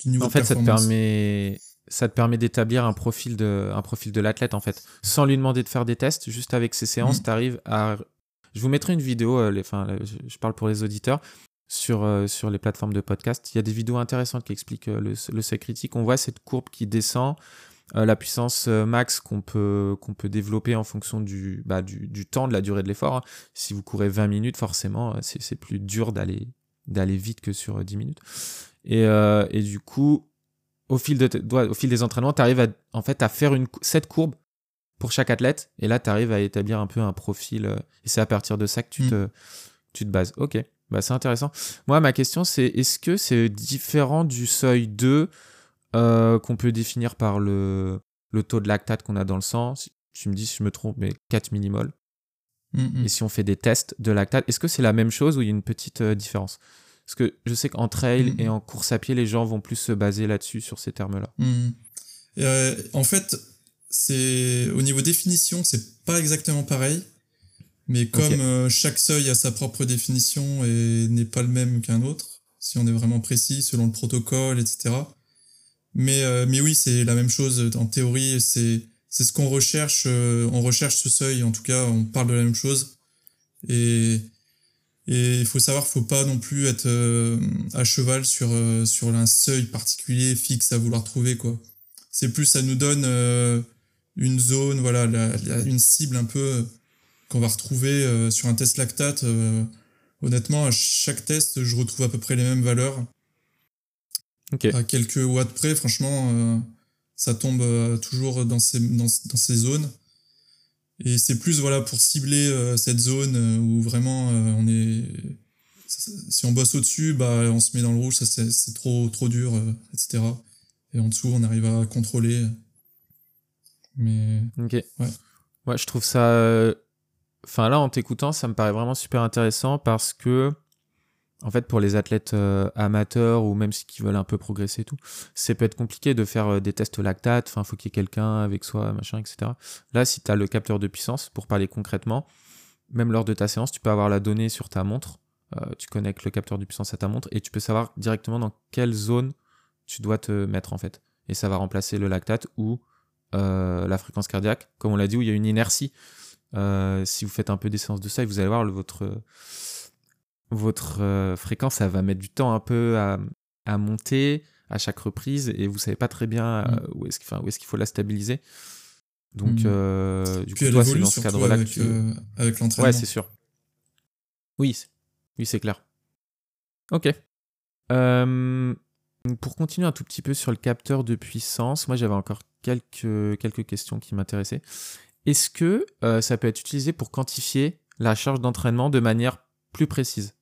Speaker 1: du niveau en fait ça te permet ça te permet d'établir un profil de, un profil de l'athlète en fait, sans lui demander de faire des tests. Juste avec ces séances, mm. tu arrives à. Je vous mettrai une vidéo, euh, les, enfin, je parle pour les auditeurs, sur, euh, sur les plateformes de podcast. Il y a des vidéos intéressantes qui expliquent euh, le, le seuil critique. On voit cette courbe qui descend, la puissance max qu'on peut, qu'on peut développer en fonction du, bah, du, du, temps, de la durée de l'effort. Hein. Si vous courez 20 minutes, forcément, c'est plus dur d'aller d'aller vite que sur 10 minutes. Et, et du coup, au fil, de, au fil des entraînements, tu arrives à, en fait, à faire une, cette courbe pour chaque athlète. Et là, tu arrives à établir un peu un profil. Euh, et c'est à partir de ça que tu, mm. te, tu te bases. Ok, bah, c'est intéressant. Moi, ma question, c'est est-ce que c'est différent du seuil 2 euh, qu'on peut définir par le, le taux de lactate qu'on a dans le sang? Tu me dis si je me trompe, mais 4 millimoles. Mm, mm. Et si on fait des tests de lactate, est-ce que c'est la même chose ou il y a une petite euh, différence? Parce que je sais qu'en trail mm. et en course à pied, les gens vont plus se baser là-dessus, sur ces termes-là.
Speaker 2: Mm. Euh, en fait, c'est au niveau définition, c'est pas exactement pareil. Mais comme euh, chaque seuil a sa propre définition et n'est pas le même qu'un autre, si on est vraiment précis selon le protocole, etc. Mais, euh, mais oui, c'est la même chose en théorie. C'est c'est ce qu'on recherche. on recherche ce seuil. En tout cas, on parle de la même chose. Et et il faut savoir, faut pas non plus être euh, à cheval sur euh, sur un seuil particulier fixe à vouloir trouver quoi. C'est plus ça nous donne euh, une zone, voilà, une cible un peu qu'on va retrouver sur un test lactate. honnêtement, à chaque test, je retrouve à peu près les mêmes valeurs. À quelques watts près, franchement, ça tombe toujours dans ces dans, dans ces zones. Et c'est plus voilà pour cibler euh, cette zone euh, où vraiment euh, on est si on bosse au-dessus, bah on se met dans le rouge, ça c'est trop trop dur, etc. Et en dessous, on arrive à contrôler. Mais
Speaker 1: ok. Ouais. Ouais, je trouve ça. Enfin là, en t'écoutant, ça me paraît vraiment super intéressant parce que en fait, pour les athlètes euh, amateurs ou même ceux qui veulent un peu progresser et tout, c'est peut être compliqué de faire euh, des tests lactate. Enfin, faut qu'il y ait quelqu'un avec soi, machin, etc. Là, si tu as le capteur de puissance, pour parler concrètement, même lors de ta séance, tu peux avoir la donnée sur ta montre. Euh, tu connectes le capteur de puissance à ta montre et tu peux savoir directement dans quelle zone tu dois te mettre en fait. Et ça va remplacer le lactate ou la fréquence cardiaque, comme on l'a dit, où il y a une inertie. Si vous faites un peu des séances de ça, vous allez voir le, votre votre euh, fréquence, ça va mettre du temps un peu à, à, monter à chaque reprise et vous savez pas très bien euh, mm. où est-ce qu'il est faut la stabiliser. Donc, mm. euh, du coup, toi, c'est dans ce cadre-là que tu.
Speaker 2: avec l'entraînement.
Speaker 1: Ouais, c'est sûr. Oui, oui, c'est clair. Ok. pour continuer un tout petit peu sur le capteur de puissance, moi j'avais encore quelques, quelques questions qui m'intéressaient. Est-ce que ça peut être utilisé pour quantifier la charge d'entraînement de manière plus précise?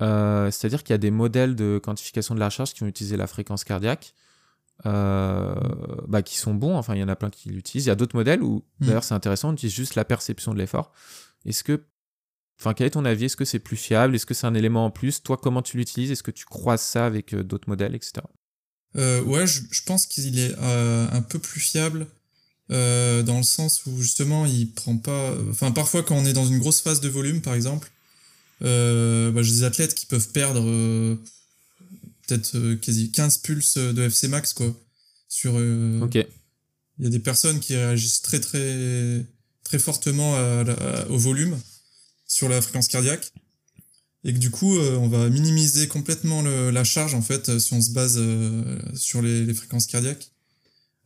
Speaker 1: Euh, c'est-à-dire qu'il y a des modèles de quantification de la charge qui vont utiliser la fréquence cardiaque, euh, bah, qui sont bons. Enfin, il y en a plein qui l'utilisent. Il y a d'autres modèles où, mm. d'ailleurs, c'est intéressant, on utilise juste la perception de l'effort. Est-ce que, enfin, quel est ton avis? Est-ce que c'est plus fiable? Est-ce que c'est un élément en plus? Toi, comment tu l'utilises? Est-ce que tu croises ça avec euh, d'autres modèles, etc.
Speaker 2: ouais, je, pense qu'il est un peu plus fiable dans le sens où justement il prend pas. Enfin, parfois quand on est dans une grosse phase de volume, par exemple, bah, j'ai des athlètes qui peuvent perdre peut-être quasi 15 pulses de FC max quoi. Sur.
Speaker 1: ok.
Speaker 2: Il y a des personnes qui réagissent très très très fortement au volume sur la fréquence cardiaque et que du coup euh, on va minimiser complètement la charge en fait euh, si on se base euh, sur les, fréquences cardiaques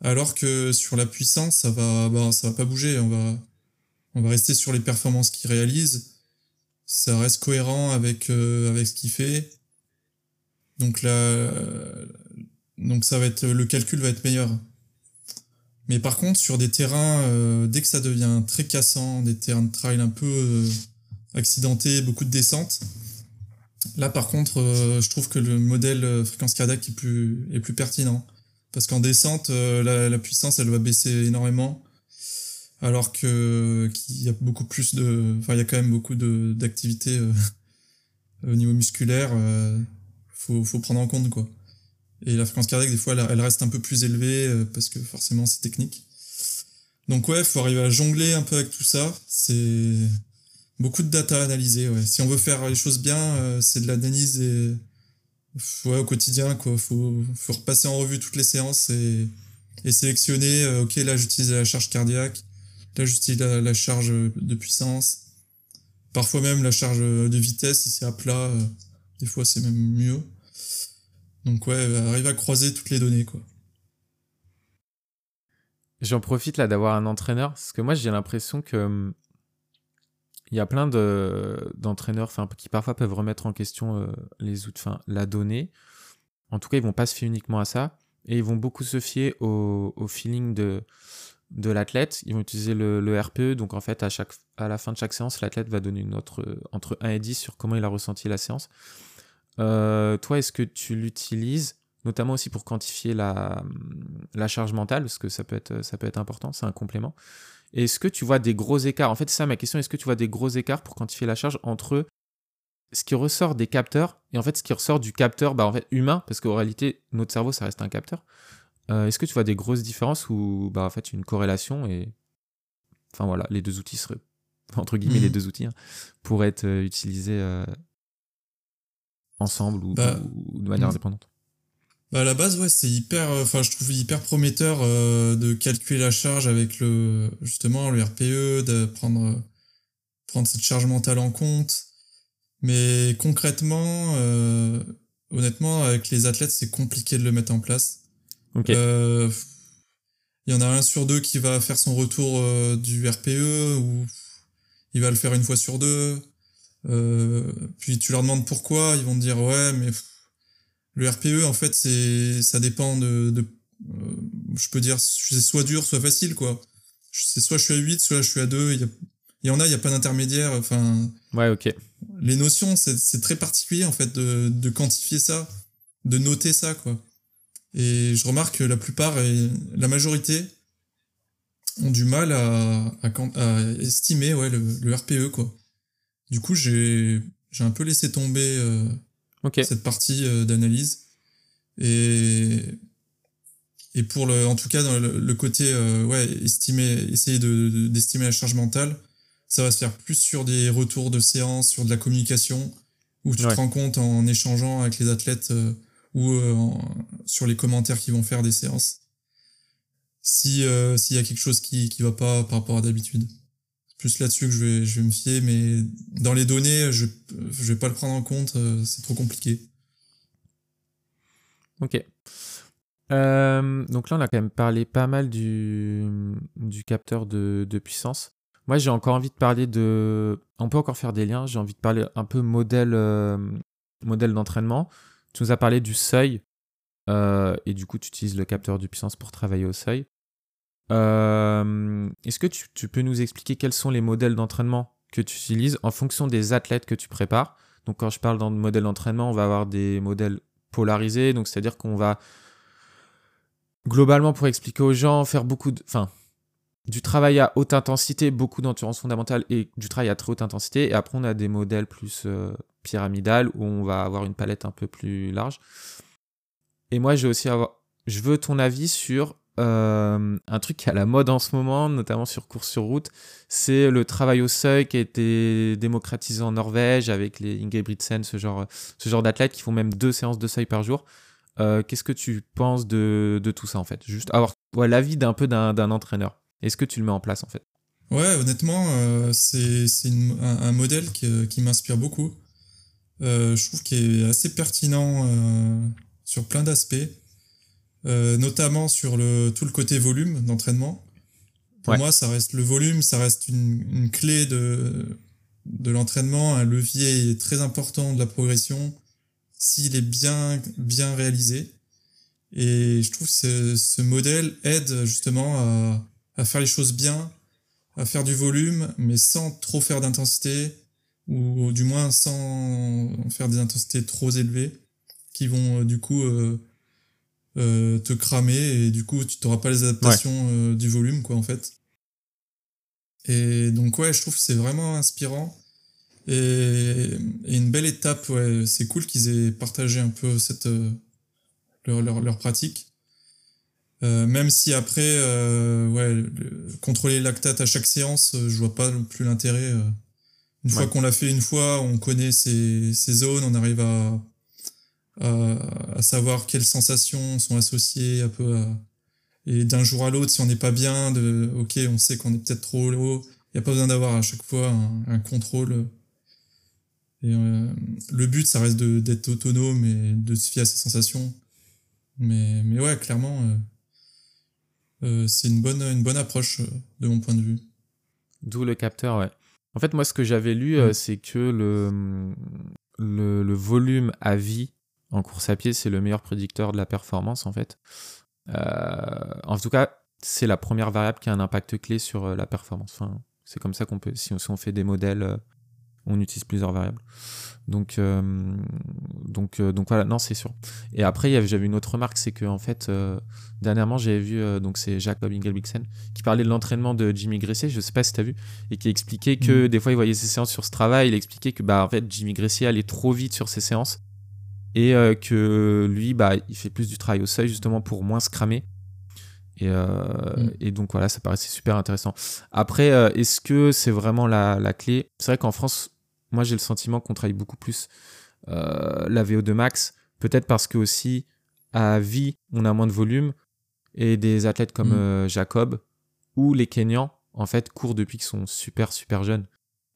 Speaker 2: alors que sur la puissance ça va bah, ça va pas bouger. On va on va rester sur les performances qu'il réalise. Ça reste cohérent avec avec ce qu'il fait. Donc là donc ça va être le calcul va être meilleur. Mais par contre sur des terrains dès que ça devient très cassant des terrains de trail un peu accidentés beaucoup de descentes Là, par contre, euh, je trouve que le modèle euh, fréquence cardiaque est plus, est plus pertinent. Parce qu'en descente, euh, la, puissance, elle va baisser énormément. Alors que qu'il y a beaucoup plus de, enfin, il y a quand même beaucoup de d'activité au niveau musculaire. faut, faut prendre en compte quoi. Et la fréquence cardiaque, des fois, elle, elle reste un peu plus élevée parce que forcément, c'est technique. Donc ouais, faut arriver à jongler un peu avec tout ça. C'est Beaucoup de data à analyser, ouais. Si on veut faire les choses bien, euh, c'est de l'analyse et ouais, au quotidien, quoi. Faut, faut repasser en revue toutes les séances et, et sélectionner, euh, ok, là j'utilise la charge cardiaque, là j'utilise la, charge de puissance, parfois même la charge de vitesse, si c'est à plat, euh, des fois c'est même mieux. Donc ouais, arrive à croiser toutes les données, quoi.
Speaker 1: J'en profite là d'avoir un entraîneur, parce que moi j'ai l'impression que hum, il y a plein d'entraîneurs qui parfois peuvent remettre en question euh, la donnée. En tout cas, ils vont pas se fier uniquement à ça. Et ils vont beaucoup se fier au, feeling de, l'athlète. Ils vont utiliser le, RPE. Donc, en fait, à, la fin de chaque séance, l'athlète va donner une entre 1 et 10 sur comment il a ressenti la séance. Euh, toi, est-ce que tu l'utilises notamment aussi pour quantifier la, charge mentale, parce que ça peut être important, c'est un complément. Est-ce que tu vois des gros écarts? En fait, c'est ça ma question. Est-ce que tu vois des gros écarts pour quantifier la charge entre ce qui ressort des capteurs et en fait ce qui ressort du capteur bah, en fait, humain? Parce qu'en réalité, notre cerveau, ça reste un capteur. Euh, est-ce que tu vois des grosses différences ou bah, en fait une corrélation et enfin voilà, les deux outils seraient entre guillemets les mmh. deux outils hein, pourraient être euh, utilisés euh, ensemble ou, bah, de manière mmh. indépendante?
Speaker 2: Bah à la base, ouais, c'est hyper, euh, enfin, je trouve hyper prometteur euh, de calculer la charge avec le, justement, le RPE, de prendre, prendre cette charge mentale en compte. Mais concrètement, euh, honnêtement, avec les athlètes, c'est compliqué de le mettre en place.
Speaker 1: Ok.
Speaker 2: Il y en a un sur deux qui va faire son retour du RPE ou il va le faire une fois sur deux. puis tu leur demandes pourquoi, ils vont te dire ouais, mais le RPE, en fait, c'est, ça dépend de, de euh, je peux dire, c'est soit dur, soit facile, quoi. C'est soit je suis à 8, soit je suis à 2. Il y, en a, il n'y a pas d'intermédiaire. Enfin.
Speaker 1: Ouais, ok.
Speaker 2: Les notions, c'est très particulier, en fait, de, de quantifier ça, de noter ça, quoi. Et je remarque que la plupart et la majorité ont du mal à, à, à estimer, ouais, le, le, RPE, quoi. Du coup, j'ai, j'ai un peu laissé tomber, euh, cette partie euh, d'analyse. Et, et pour le, en tout cas, dans le, côté, euh, ouais, estimer, essayer de, d'estimer la charge mentale, ça va se faire plus sur des retours de séance, sur de la communication, où tu te rends compte en échangeant avec les athlètes euh, ou sur les commentaires qu'ils vont faire des séances. Si s'il y a quelque chose qui qui va pas par rapport à d'habitude plus là-dessus que je vais, je vais me fier, mais dans les données, je vais pas le prendre en compte, euh, c'est trop compliqué.
Speaker 1: Ok. Euh, donc là, on a quand même parlé pas mal du, du capteur de, de puissance. Moi, j'ai encore envie de parler de... On peut encore faire des liens, j'ai envie de parler un peu modèle, euh, modèle d'entraînement. Tu nous as parlé du seuil, et du coup, tu utilises le capteur de puissance pour travailler au seuil. Euh, est-ce que tu, peux nous expliquer quels sont les modèles d'entraînement que tu utilises en fonction des athlètes que tu prépares? Donc quand je parle dans le modèle d'entraînement, on va avoir des modèles polarisés, donc c'est-à-dire qu'on va globalement pour expliquer aux gens faire beaucoup de, enfin, du travail à haute intensité, beaucoup d'endurance fondamentale et du travail à très haute intensité. Et après, on a des modèles plus euh, pyramidales où on va avoir une palette un peu plus large. Et moi, je aussi avoir, je veux ton avis sur euh, un truc qui est à la mode en ce moment, notamment sur course sur route, c'est le travail au seuil qui a été démocratisé en Norvège avec les Ingebrigtsen, ce genre, ce genre d'athlètes qui font même deux séances de seuil par jour. Euh, qu'est-ce que tu penses de, de, tout ça en fait? Juste avoir ouais, l'avis d'un peu d'un entraîneur. Est-ce que tu le mets en place en fait?
Speaker 2: Ouais, honnêtement, euh, c'est un, un, modèle qui, qui m'inspire beaucoup. je trouve qu'il est assez pertinent sur plein d'aspects. Euh, notamment sur le, tout le côté volume d'entraînement. Pour moi, ça reste le volume, ça reste une, une clé de, de l'entraînement, un levier très important de la progression s'il est bien, bien réalisé. Et je trouve que ce, ce modèle aide justement à, à, faire les choses bien, à faire du volume, mais sans trop faire d'intensité, ou du moins sans faire des intensités trop élevées, qui vont euh, du coup euh, euh, te cramer et du coup tu n'auras pas les adaptations euh, du volume quoi en fait. Et donc ouais, je trouve que c'est vraiment inspirant et, une belle étape. Ouais, c'est cool qu'ils aient partagé un peu cette euh, leur, leur, leur, pratique. même si après, ouais, contrôler le lactate à chaque séance, je vois pas non plus l'intérêt. une fois qu'on l'a fait une fois, on connaît ces, ces zones, on arrive à, à savoir quelles sensations sont associées un peu à, et d'un jour à l'autre si on n'est pas bien de ok on sait qu'on est peut-être trop haut il n'y a pas besoin d'avoir à chaque fois un, contrôle. Et euh, le but ça reste d'être autonome et de se fier à ses sensations. Mais mais ouais clairement euh, euh c'est une bonne une bonne approche de mon point de vue.
Speaker 1: D'où le capteur ouais. En fait moi ce que j'avais lu c'est que le, le, le volume à vie en course à pied, c'est le meilleur prédicteur de la performance en fait. Euh, en tout cas, c'est la première variable qui a un impact clé sur euh, la performance. Enfin, c'est comme ça qu'on peut, si on, fait des modèles, euh, on utilise plusieurs variables. Donc, donc, donc voilà, non, c'est sûr. Et après, j'avais une autre remarque, c'est que en fait, dernièrement, j'avais vu, donc c'est Jacob Ingelbixen, qui parlait de l'entraînement de Jimmy Gressier, je sais pas si tu as vu, et qui expliquait que mm. des fois, il voyait ses séances sur ce travail, il expliquait que bah, en fait, Jimmy Gressier allait trop vite sur ses séances et euh, que lui, bah, il fait plus du travail au seuil justement pour moins se cramer. Et, euh, mm. et donc voilà, ça paraissait super intéressant. Après, euh, est-ce que c'est vraiment la, la clé? C'est vrai qu'en France, moi j'ai le sentiment qu'on travaille beaucoup plus la VO2 max, peut-être parce que aussi à vie, on a moins de volume, et des athlètes comme mm. Jacob ou les Kenyans, en fait, courent depuis qu'ils sont super super jeunes.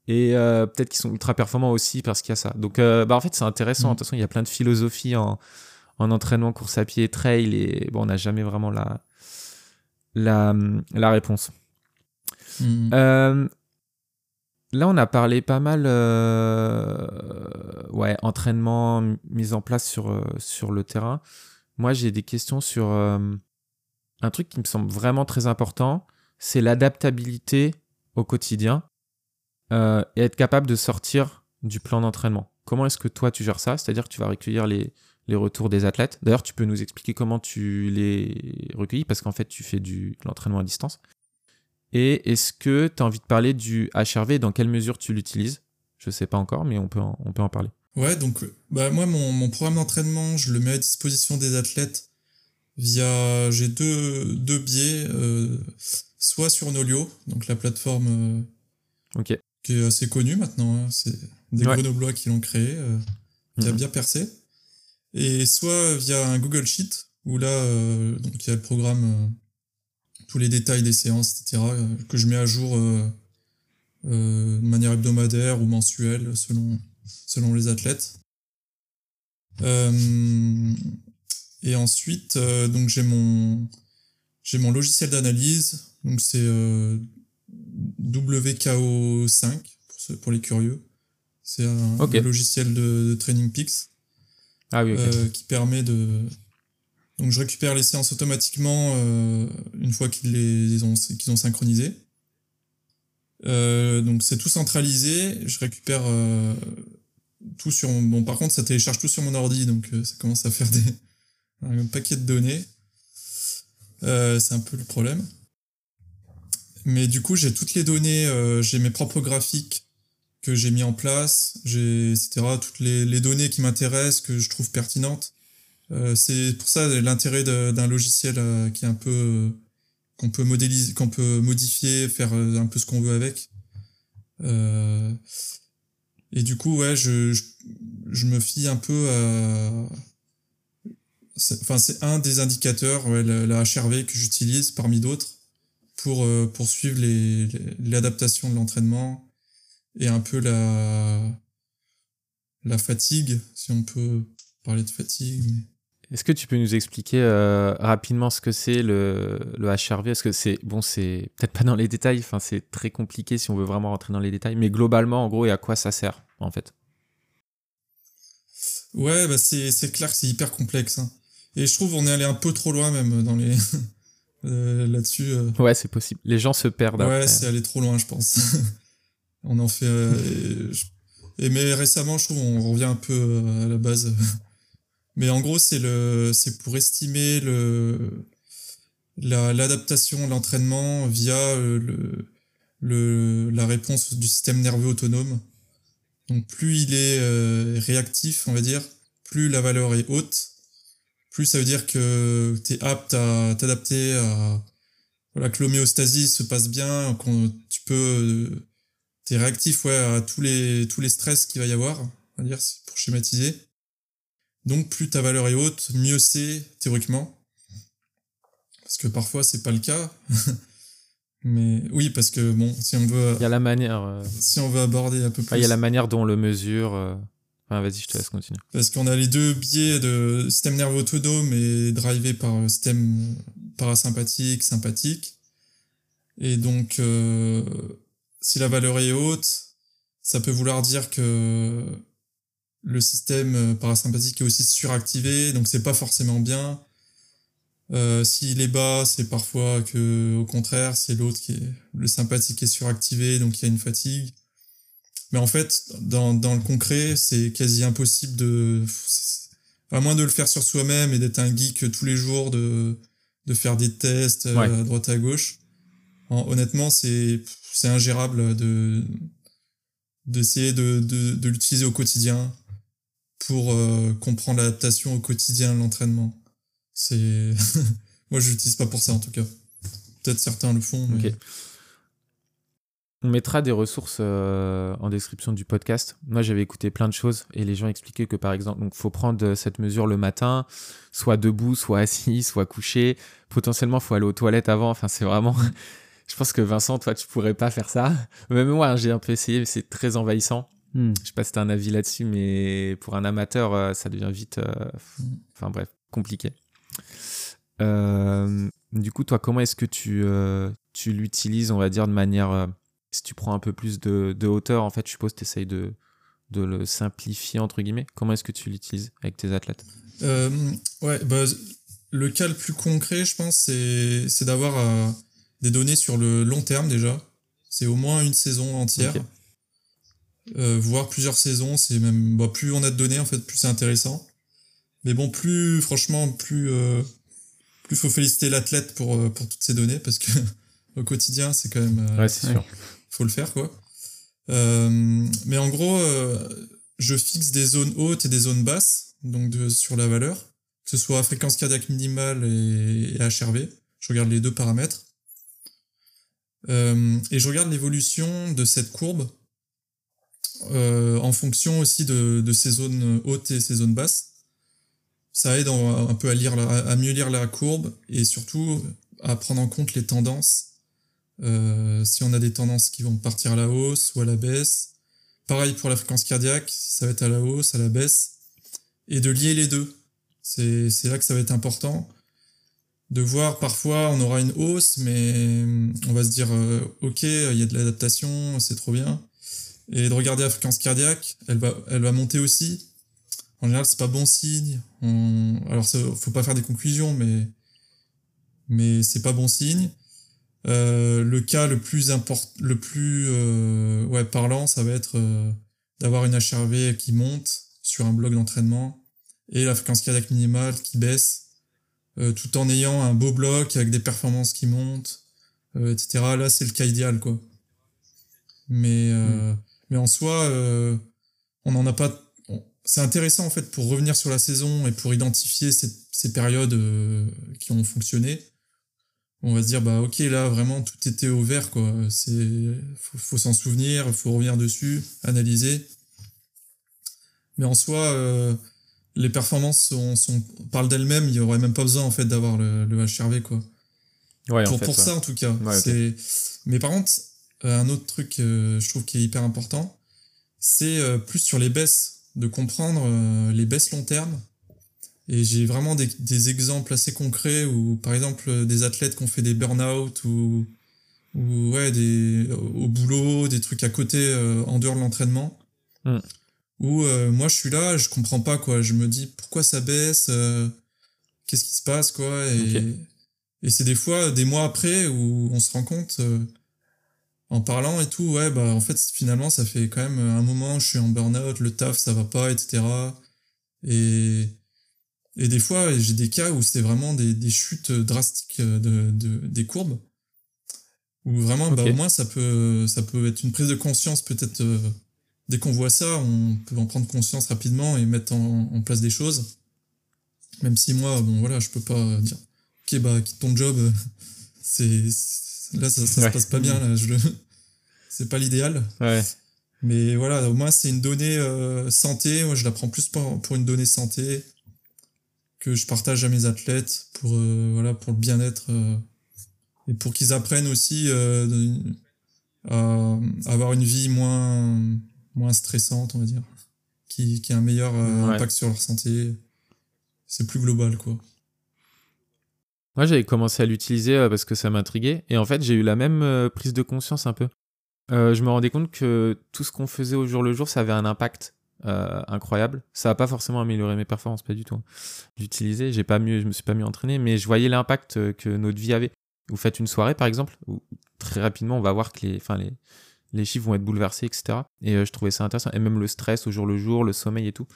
Speaker 1: Et euh, peut-être qu'ils sont ultra performants aussi parce qu'il y a ça. Donc, euh, bah, en fait, c'est intéressant. Mm. De toute façon, il y a plein de philosophies en, en entraînement, course à pied, trail. Et bon, on n'a jamais vraiment la, la, la réponse. Mm. Euh, là, on a parlé pas mal, ouais, entraînement, mise en place sur, sur le terrain. Moi, j'ai des questions sur un truc qui me semble vraiment très important. C'est l'adaptabilité au quotidien. Euh, et être capable de sortir du plan d'entraînement. Comment est-ce que toi tu gères ça? C'est-à-dire que tu vas recueillir les, les retours des athlètes. D'ailleurs, tu peux nous expliquer comment tu les recueillis parce qu'en fait, tu fais du, l'entraînement à distance. Et est-ce que tu as envie de parler du HRV Dans quelle mesure tu l'utilises? Je sais pas encore, mais on peut en, on peut en parler.
Speaker 2: Ouais, donc bah, moi, mon, mon programme d'entraînement, je le mets à disposition des athlètes via. J'ai deux, deux biais. Euh, soit sur Nolio, donc la plateforme
Speaker 1: euh, ok
Speaker 2: qui est assez connu maintenant. Hein. C'est des ouais. Grenoblois qui l'ont créé, euh, qui a mhm. bien percé. Et soit via un Google Sheet, où là, euh, donc il y a le programme, euh, tous les détails des séances, etc., que je mets à jour de manière hebdomadaire ou mensuelle, selon, selon les athlètes. et ensuite, donc j'ai mon, j'ai mon logiciel d'analyse, donc c'est WKO5 pour, pour les curieux. C'est un, logiciel de, Training Peaks
Speaker 1: ah oui,
Speaker 2: euh, qui permet de. Donc je récupère les séances automatiquement euh, une fois qu'ils les ont qu'ils ont synchronisé. Euh, donc c'est tout centralisé. Je récupère euh, tout sur bon par contre ça télécharge tout sur mon ordi donc euh, ça commence à faire des un paquet de données. c'est un peu le problème. Mais du coup, j'ai toutes les données, euh, j'ai mes propres graphiques que j'ai mis en place, j'ai etc. Toutes les, les données qui m'intéressent, que je trouve pertinentes, c'est pour ça l'intérêt d'un logiciel qui est un peu qu'on peut modéliser, qu'on peut modifier, faire un peu ce qu'on veut avec. et du coup, ouais, je, je, me fie un peu à, enfin c'est un des indicateurs, la, HRV que j'utilise parmi d'autres pour euh, poursuivre l'adaptation de l'entraînement et un peu la la fatigue, si on peut parler de fatigue.
Speaker 1: Est-ce que tu peux nous expliquer euh, rapidement ce que c'est le, le HRV Est-ce que c'est bon, c'est peut-être pas dans les détails, enfin c'est très compliqué si on veut vraiment rentrer dans les détails, mais globalement, en gros, et à quoi ça sert en fait?
Speaker 2: Ouais, bah c'est clair que c'est hyper complexe. Hein. Et je trouve on est allé un peu trop loin même dans les euh, là-dessus. Euh.
Speaker 1: Ouais, c'est possible. Les gens se perdent.
Speaker 2: Ouais, c'est aller trop loin, je pense. on en fait. Euh, et, mais récemment, je trouve on revient un peu à la base. mais en gros, c'est le, c'est pour estimer le l'adaptation, l'entraînement via le, le, la réponse du système nerveux autonome. Donc plus il est réactif, on va dire, plus la valeur est haute plus ça veut dire que tu es apte à t'adapter à voilà que l'homéostasie se passe bien, qu'on tu peux tu es réactif ouais à tous les tous les stress qu'il va y avoir, on va dire pour schématiser. Donc plus ta valeur est haute, mieux c'est théoriquement. Parce que parfois c'est pas le cas. Mais oui, parce que bon, si on veut.
Speaker 1: Il y a la manière. Euh,
Speaker 2: si on veut aborder un peu plus.
Speaker 1: il y a la manière dont on le mesure. Euh, vas-y, je te laisse continuer.
Speaker 2: Parce qu'on a les deux biais de système nerveux autonome et drivé par système parasympathique, sympathique. Et donc, euh, si la valeur est haute, ça peut vouloir dire que le système parasympathique est aussi suractivé, donc c'est pas forcément bien. Euh, S'il est bas, c'est parfois que, au contraire, c'est l'autre qui est le sympathique est suractivé, donc il y a une fatigue. Mais en fait, dans, dans le concret, c'est quasi impossible de, à moins de le faire sur soi-même et d'être un geek tous les jours, de, de faire des tests euh, à droite à gauche. honnêtement, c'est, c'est ingérable de, d'essayer de, de, de l'utiliser au quotidien pour euh, comprendre l'adaptation au quotidien de l'entraînement. C'est, moi, je l'utilise pas pour ça en tout cas. Peut-être certains le font. Mais...
Speaker 1: On mettra des ressources euh, en description du podcast. Moi, j'avais écouté plein de choses et les gens expliquaient que, par exemple, il faut prendre euh, cette mesure le matin, soit debout, soit assis, soit couché. Potentiellement, il faut aller aux toilettes avant. Enfin, c'est vraiment. je pense que Vincent, toi, tu pourrais pas faire ça. Même moi, hein, j'ai un peu essayé, mais c'est très envahissant. Hmm. Je sais pas si tu as un avis là-dessus, mais pour un amateur, euh, ça devient vite. Hmm. Enfin, bref, compliqué. du coup, toi, comment est-ce que tu, tu l'utilises, on va dire, de manière si tu prends un peu plus de, hauteur, en fait, je suppose que tu essayes de, de le simplifier, entre guillemets. Comment est-ce que tu l'utilises avec tes athlètes?
Speaker 2: Euh, Ouais, bah, le cas le plus concret, je pense, c'est d'avoir euh, des données sur le long terme déjà. C'est au moins une saison entière. Euh, voire plusieurs saisons, c'est même bah, plus on a de données en fait, plus c'est intéressant. Mais bon, plus franchement, plus plus faut féliciter l'athlète pour pour toutes ces données parce que au quotidien, c'est quand même.
Speaker 1: ouais, c'est sûr
Speaker 2: faut le faire quoi. Euh, mais en gros, euh, je fixe des zones hautes et des zones basses, donc de, sur la valeur, que ce soit fréquence cardiaque minimale et, HRV. Je regarde les deux paramètres. Euh, et je regarde l'évolution de cette courbe en fonction aussi de, ces zones hautes et ces zones basses. Ça aide un peu à, lire à mieux lire la courbe et surtout à prendre en compte les tendances euh, si on a des tendances qui vont partir à la hausse ou à la baisse. Pareil pour la fréquence cardiaque, ça va être à la hausse, à la baisse. Et de lier les deux. C'est là que ça va être important. De voir parfois on aura une hausse, mais on va se dire euh, ok, il y a de l'adaptation, c'est trop bien. Et de regarder la fréquence cardiaque, elle va, elle va monter aussi. En général, c'est pas bon signe. On... Alors, faut pas faire des conclusions, mais mais c'est pas bon signe. Euh, le cas le plus important, le plus euh, ouais, parlant, ça va être euh, d'avoir une HRV qui monte sur un bloc d'entraînement et la fréquence cardiaque minimale qui baisse, tout en ayant un beau bloc avec des performances qui montent, etc. Là, c'est le cas idéal, quoi. Mais, hmm. mais en soi, on n'en a pas. c'est intéressant en fait pour revenir sur la saison et pour identifier ces, ces périodes euh, qui ont fonctionné. On va se dire bah ok là vraiment tout était au vert quoi. C'est faut, faut s'en souvenir, faut revenir dessus, analyser. Mais en soi, euh, les performances sont, sont parlent d'elles-mêmes. Il y aurait même pas besoin en fait d'avoir le, le HRV quoi.
Speaker 1: Ouais, en
Speaker 2: pour,
Speaker 1: fait,
Speaker 2: pour
Speaker 1: ouais.
Speaker 2: ça en tout cas.
Speaker 1: Ouais,
Speaker 2: mais par contre euh, un autre truc euh, je trouve qui est hyper important c'est euh, plus sur les baisses de comprendre les baisses long terme et j'ai vraiment des, des exemples assez concrets où par exemple des athlètes qui ont fait des burn-out ou ou ouais des au boulot des trucs à côté euh, en dehors de l'entraînement.
Speaker 1: Mm.
Speaker 2: où euh, moi je suis là je comprends pas quoi. Je me dis pourquoi ça baisse euh, qu'est-ce qui se passe quoi. Et et c'est des fois des mois après où on se rend compte euh, en parlant et tout ouais bah en fait finalement ça fait quand même un moment je suis en burn-out le taf ça va pas etc et et des fois j'ai des cas où c'était vraiment des, des chutes drastiques de, de des courbes. Où vraiment bah au moins ça peut ça peut être une prise de conscience peut-être euh, dès qu'on voit ça on peut en prendre conscience rapidement et mettre en, en place des choses. Même si moi bon voilà je peux pas dire ok bah quitte ton job euh, c'est c'est- là ça, ça
Speaker 1: Ouais.
Speaker 2: se passe pas bien là je le c'est pas l'idéal.
Speaker 1: Ouais.
Speaker 2: mais voilà au moins c'est une donnée euh, santé. Moi je la prends plus pour, pour une donnée santé que je partage à mes athlètes pour euh, voilà pour le bien-être euh, et pour qu'ils apprennent aussi euh, de- à avoir une vie moins moins stressante on va dire qui qui a un meilleur
Speaker 1: Ouais.
Speaker 2: impact sur leur santé c'est plus global quoi
Speaker 1: Moi, j'avais commencé à l'utiliser parce que ça m'intriguait. Et en fait, j'ai eu la même prise de conscience un peu. Je me rendais compte que tout ce qu'on faisait au jour le jour, ça avait un impact euh, incroyable. Ça n'a pas forcément amélioré mes performances, pas du tout. hein. D'utiliser, j'ai pas mieux, je me suis pas mieux entraîné, mais je voyais l'impact euh, que notre vie avait. Vous faites une soirée, par exemple, où très rapidement, on va voir que les, enfin les, les chiffres vont être bouleversés, etc. Et euh, je trouvais ça intéressant. Et même le stress au jour le jour, le sommeil et tout.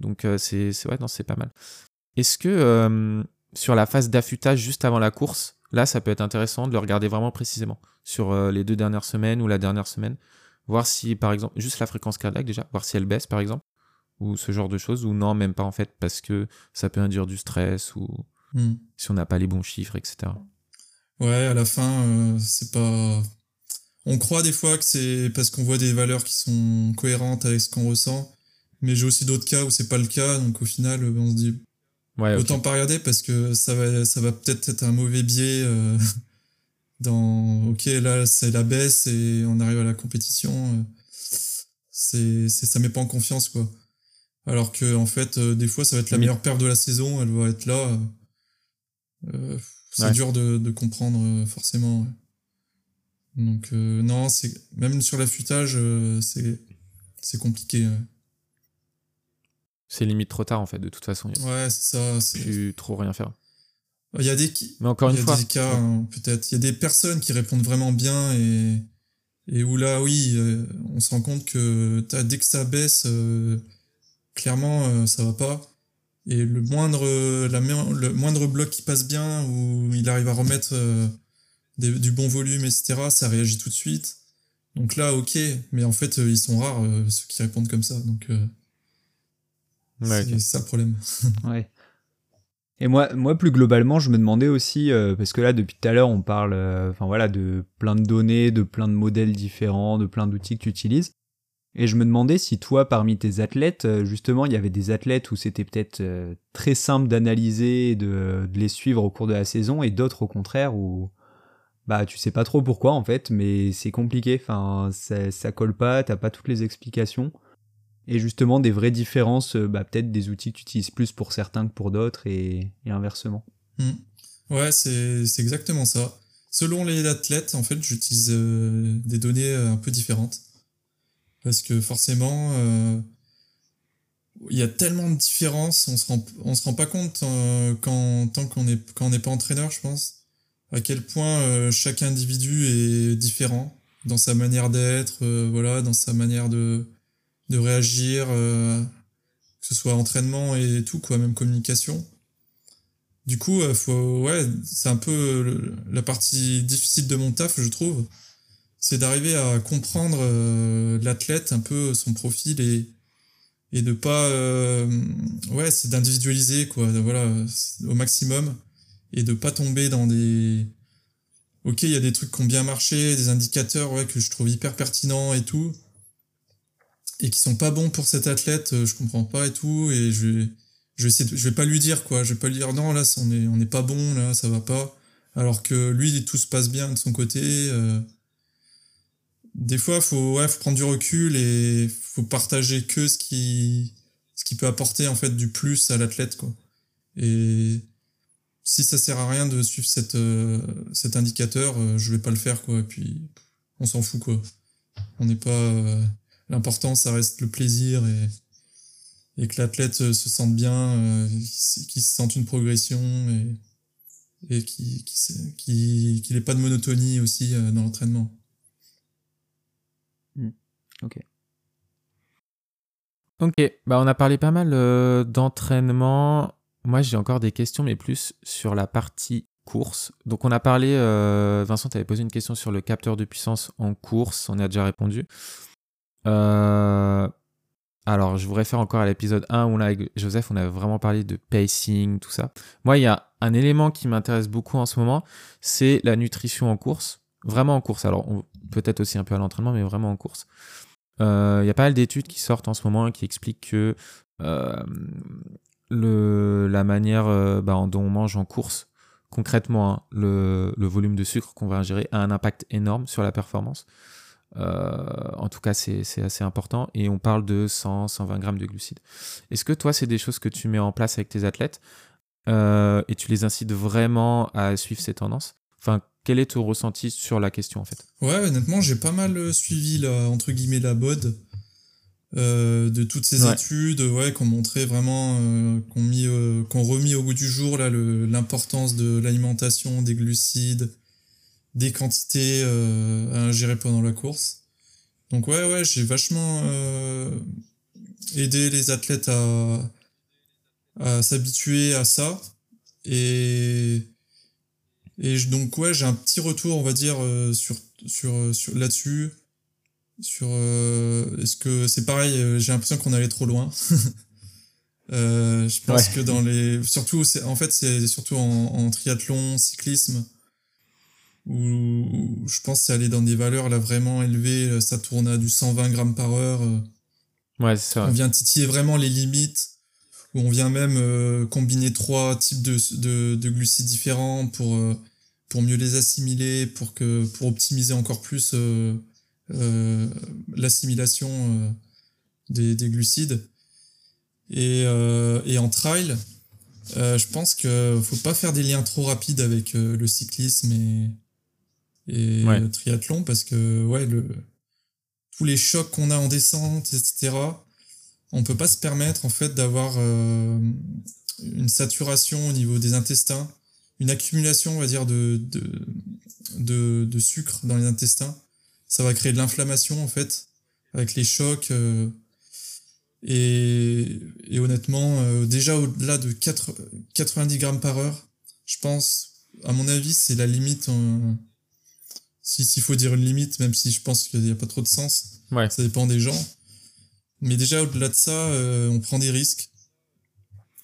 Speaker 1: Donc euh, c'est, c'est ouais, non, c'est pas mal. Est-ce que sur la phase d'affûtage juste avant la course, là, ça peut être intéressant de le regarder vraiment précisément sur les deux dernières semaines ou la dernière semaine, voir si, par exemple, juste la fréquence cardiaque déjà, voir si elle baisse, par exemple, ou ce genre de choses, ou non, même pas en fait, parce que ça peut induire du stress ou
Speaker 2: Hmm.
Speaker 1: si on n'a pas les bons chiffres, etc.
Speaker 2: Ouais, à la fin, euh, c'est pas. On croit des fois que c'est parce qu'on voit des valeurs qui sont cohérentes avec ce qu'on ressent, mais j'ai aussi d'autres cas où c'est pas le cas, donc au final, euh, on se dit
Speaker 1: Ouais,
Speaker 2: autant pas regarder parce que ça va, ça va peut-être être un mauvais biais euh, dans. Ok, là c'est la baisse et on arrive à la compétition, euh, c'est, c'est, ça met pas en confiance quoi. Alors que en fait, euh, des fois, ça va être la meilleure perte de la saison, elle va être là. euh, c'est
Speaker 1: Ouais.
Speaker 2: dur de, de comprendre forcément. ouais. Donc euh, non, c'est même sur l'affûtage, euh, c'est c'est compliqué. Ouais,
Speaker 1: C'est limite trop tard en fait, de toute façon.
Speaker 2: Ouais, c'est ça. c'est-
Speaker 1: plus trop rien faire.
Speaker 2: Il y a des qui-
Speaker 1: Mais encore
Speaker 2: il
Speaker 1: une
Speaker 2: y a
Speaker 1: fois,
Speaker 2: des cas hein, peut-être. Il y a des personnes qui répondent vraiment bien et et où là, oui, euh, on se rend compte que t'as- dès que ça baisse, euh, clairement, euh, ça va pas. Et le moindre, la, le moindre bloc qui passe bien, où il arrive à remettre euh, des- du bon volume, etc., ça réagit tout de suite. Donc là, ok, mais en fait, ils sont rares, euh, ceux qui répondent comme ça. Donc, euh,
Speaker 1: Ouais,
Speaker 2: c'est
Speaker 1: ok.
Speaker 2: ça le problème.
Speaker 3: Ouais. Et moi, plus globalement, je me demandais aussi, euh, parce que là, depuis tout à l'heure, on parle euh, voilà, de plein de données, de plein de modèles différents, de plein d'outils que tu utilises. Et je me demandais si toi, parmi tes athlètes, euh, justement, il y avait des athlètes où c'était peut-être très simple d'analyser et de, de les suivre au cours de la saison, et d'autres, au contraire, où bah tu sais pas trop pourquoi en fait, mais c'est compliqué. Enfin, ça, ça colle pas, t'as pas toutes les explications. Et justement, des vraies différences, euh, bah, peut-être des outils que tu utilises plus pour certains que pour d'autres et, et inversement.
Speaker 2: Hmm. Ouais, c'est exactement ça. Selon les athlètes, en fait, j'utilise euh, des données euh, un peu différentes. Parce que forcément, il y a tellement de différences, on se rend, se rend pas compte quand, tant qu'on n'est pas entraîneur, je pense, à quel point chaque individu est différent dans sa manière d'être, voilà, dans sa manière de, de réagir, euh, que ce soit entraînement et tout, quoi, même communication. Du coup, euh, faut, ouais, c'est un peu la partie difficile de mon taf, je trouve. C'est d'arriver à comprendre euh, l'athlète, un peu son profil et, et de pas ouais c'est d'individualiser quoi voilà au maximum et de pas tomber dans des ok il y a des trucs qui ont bien marché des indicateurs ouais que je trouve hyper pertinents et tout et qui sont pas bons pour cet athlète je comprends pas et tout et je vais je vais je vais pas lui dire quoi. Je vais pas lui dire non là on est on n'est pas bon là ça va pas. Alors que lui tout se passe bien de son côté euh, des fois faut ouais faut prendre du recul et faut partager que ce qui ce qui peut apporter en fait du plus à l'athlète quoi. Et si ça sert à rien de suivre cette euh, cet indicateur euh, je vais pas le faire quoi. Et puis on s'en fout quoi. On n'est pas l'important ça reste le plaisir et que l'athlète se sente bien, euh, qu'il se sente une progression et, qu'il qui qui n'ait pas de monotonie aussi euh, dans l'entraînement.
Speaker 3: Hmm. Ok.
Speaker 1: Ok, bah on a parlé pas mal euh, d'entraînement. Moi j'ai encore des questions, mais plus sur la partie course. Donc on a parlé, Vincent, tu avais posé une question sur le capteur de puissance en course, on y a déjà répondu. Euh, alors, je vous réfère encore à l'épisode 1 où là, avec Joseph, on avait vraiment parlé de pacing, tout ça. Moi, il y a un élément qui m'intéresse beaucoup en ce moment, c'est la nutrition en course. Vraiment en course. Alors, peut-être aussi un peu à l'entraînement, mais vraiment en course. Euh, il y a pas mal d'études qui sortent en ce moment qui expliquent que euh, la manière bah, dont on mange en course, concrètement, hein, le, le, volume de sucre qu'on va ingérer a un impact énorme sur la performance. Euh, en tout cas, c'est assez important. Et on parle de 100, 120 grammes de glucides. Est-ce que toi, c'est des choses que tu mets en place avec tes athlètes euh, et tu les incites vraiment à suivre ces tendances? Enfin, quel est ton ressenti sur la question en fait?
Speaker 2: Ouais, honnêtement, j'ai pas mal euh, suivi la, entre guillemets la mode de toutes ces études, ouais, qui ont montré vraiment, qu'on mis, qu'on remis au bout du jour là l'importance de l'alimentation, des glucides, des quantités euh, à ingérer pendant la course. Donc ouais, ouais, j'ai vachement euh, aidé les athlètes à, à s'habituer à ça. Et, et donc ouais, j'ai un petit retour, on va dire, euh, sur, sur, sur là-dessus. Sur est-ce que c'est pareil, j'ai l'impression qu'on allait trop loin. je pense que dans les surtout c'est en fait c'est surtout en, en triathlon cyclisme où, je pense c'est aller dans des valeurs là vraiment élevées, ça tourne à du 120 grammes par heure. Euh.
Speaker 1: Ouais, c'est ça.
Speaker 2: On vient titiller vraiment les limites, où on vient même euh, combiner trois types de, de, de, glucides différents pour, euh, pour mieux les assimiler, pour, que, pour optimiser encore plus l'assimilation des, des glucides. Et, et en trail, je pense qu'il faut pas faire des liens trop rapides avec le cyclisme et, et le triathlon parce que ouais le tous les chocs qu'on a en descente etc on peut pas se permettre en fait d'avoir euh, une saturation au niveau des intestins une accumulation on va dire de de, de, de sucre dans les intestins. Ça va créer de l'inflammation en fait avec les chocs euh, et, et honnêtement euh, déjà au-delà de 4, 90 grammes par heure je pense à mon avis c'est la limite s'il faut dire une limite, même si je pense qu'il n'y a pas trop de sens.
Speaker 1: Ouais.
Speaker 2: Ça dépend des gens. Mais déjà, au-delà de ça, euh, on prend des risques.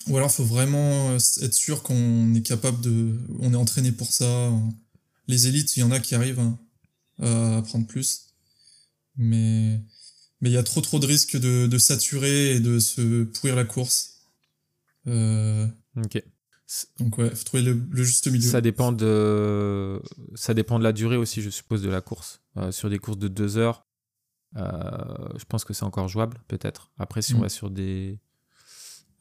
Speaker 2: Ou alors, faut vraiment euh, être sûr qu'on est capable de... On est entraîné pour ça. Les élites, il y en a qui arrivent hein, à prendre plus. Mais mais il y a trop trop de risques de, de saturer et de se pourrir la course. Euh...
Speaker 1: Ok.
Speaker 2: Donc ouais, faut trouver le, juste milieu.
Speaker 1: Ça dépend de ça dépend de la durée aussi, je suppose, de la course. Euh, sur des courses de deux heures, euh, je pense que c'est encore jouable, peut-être. Après, si on mm. va sur des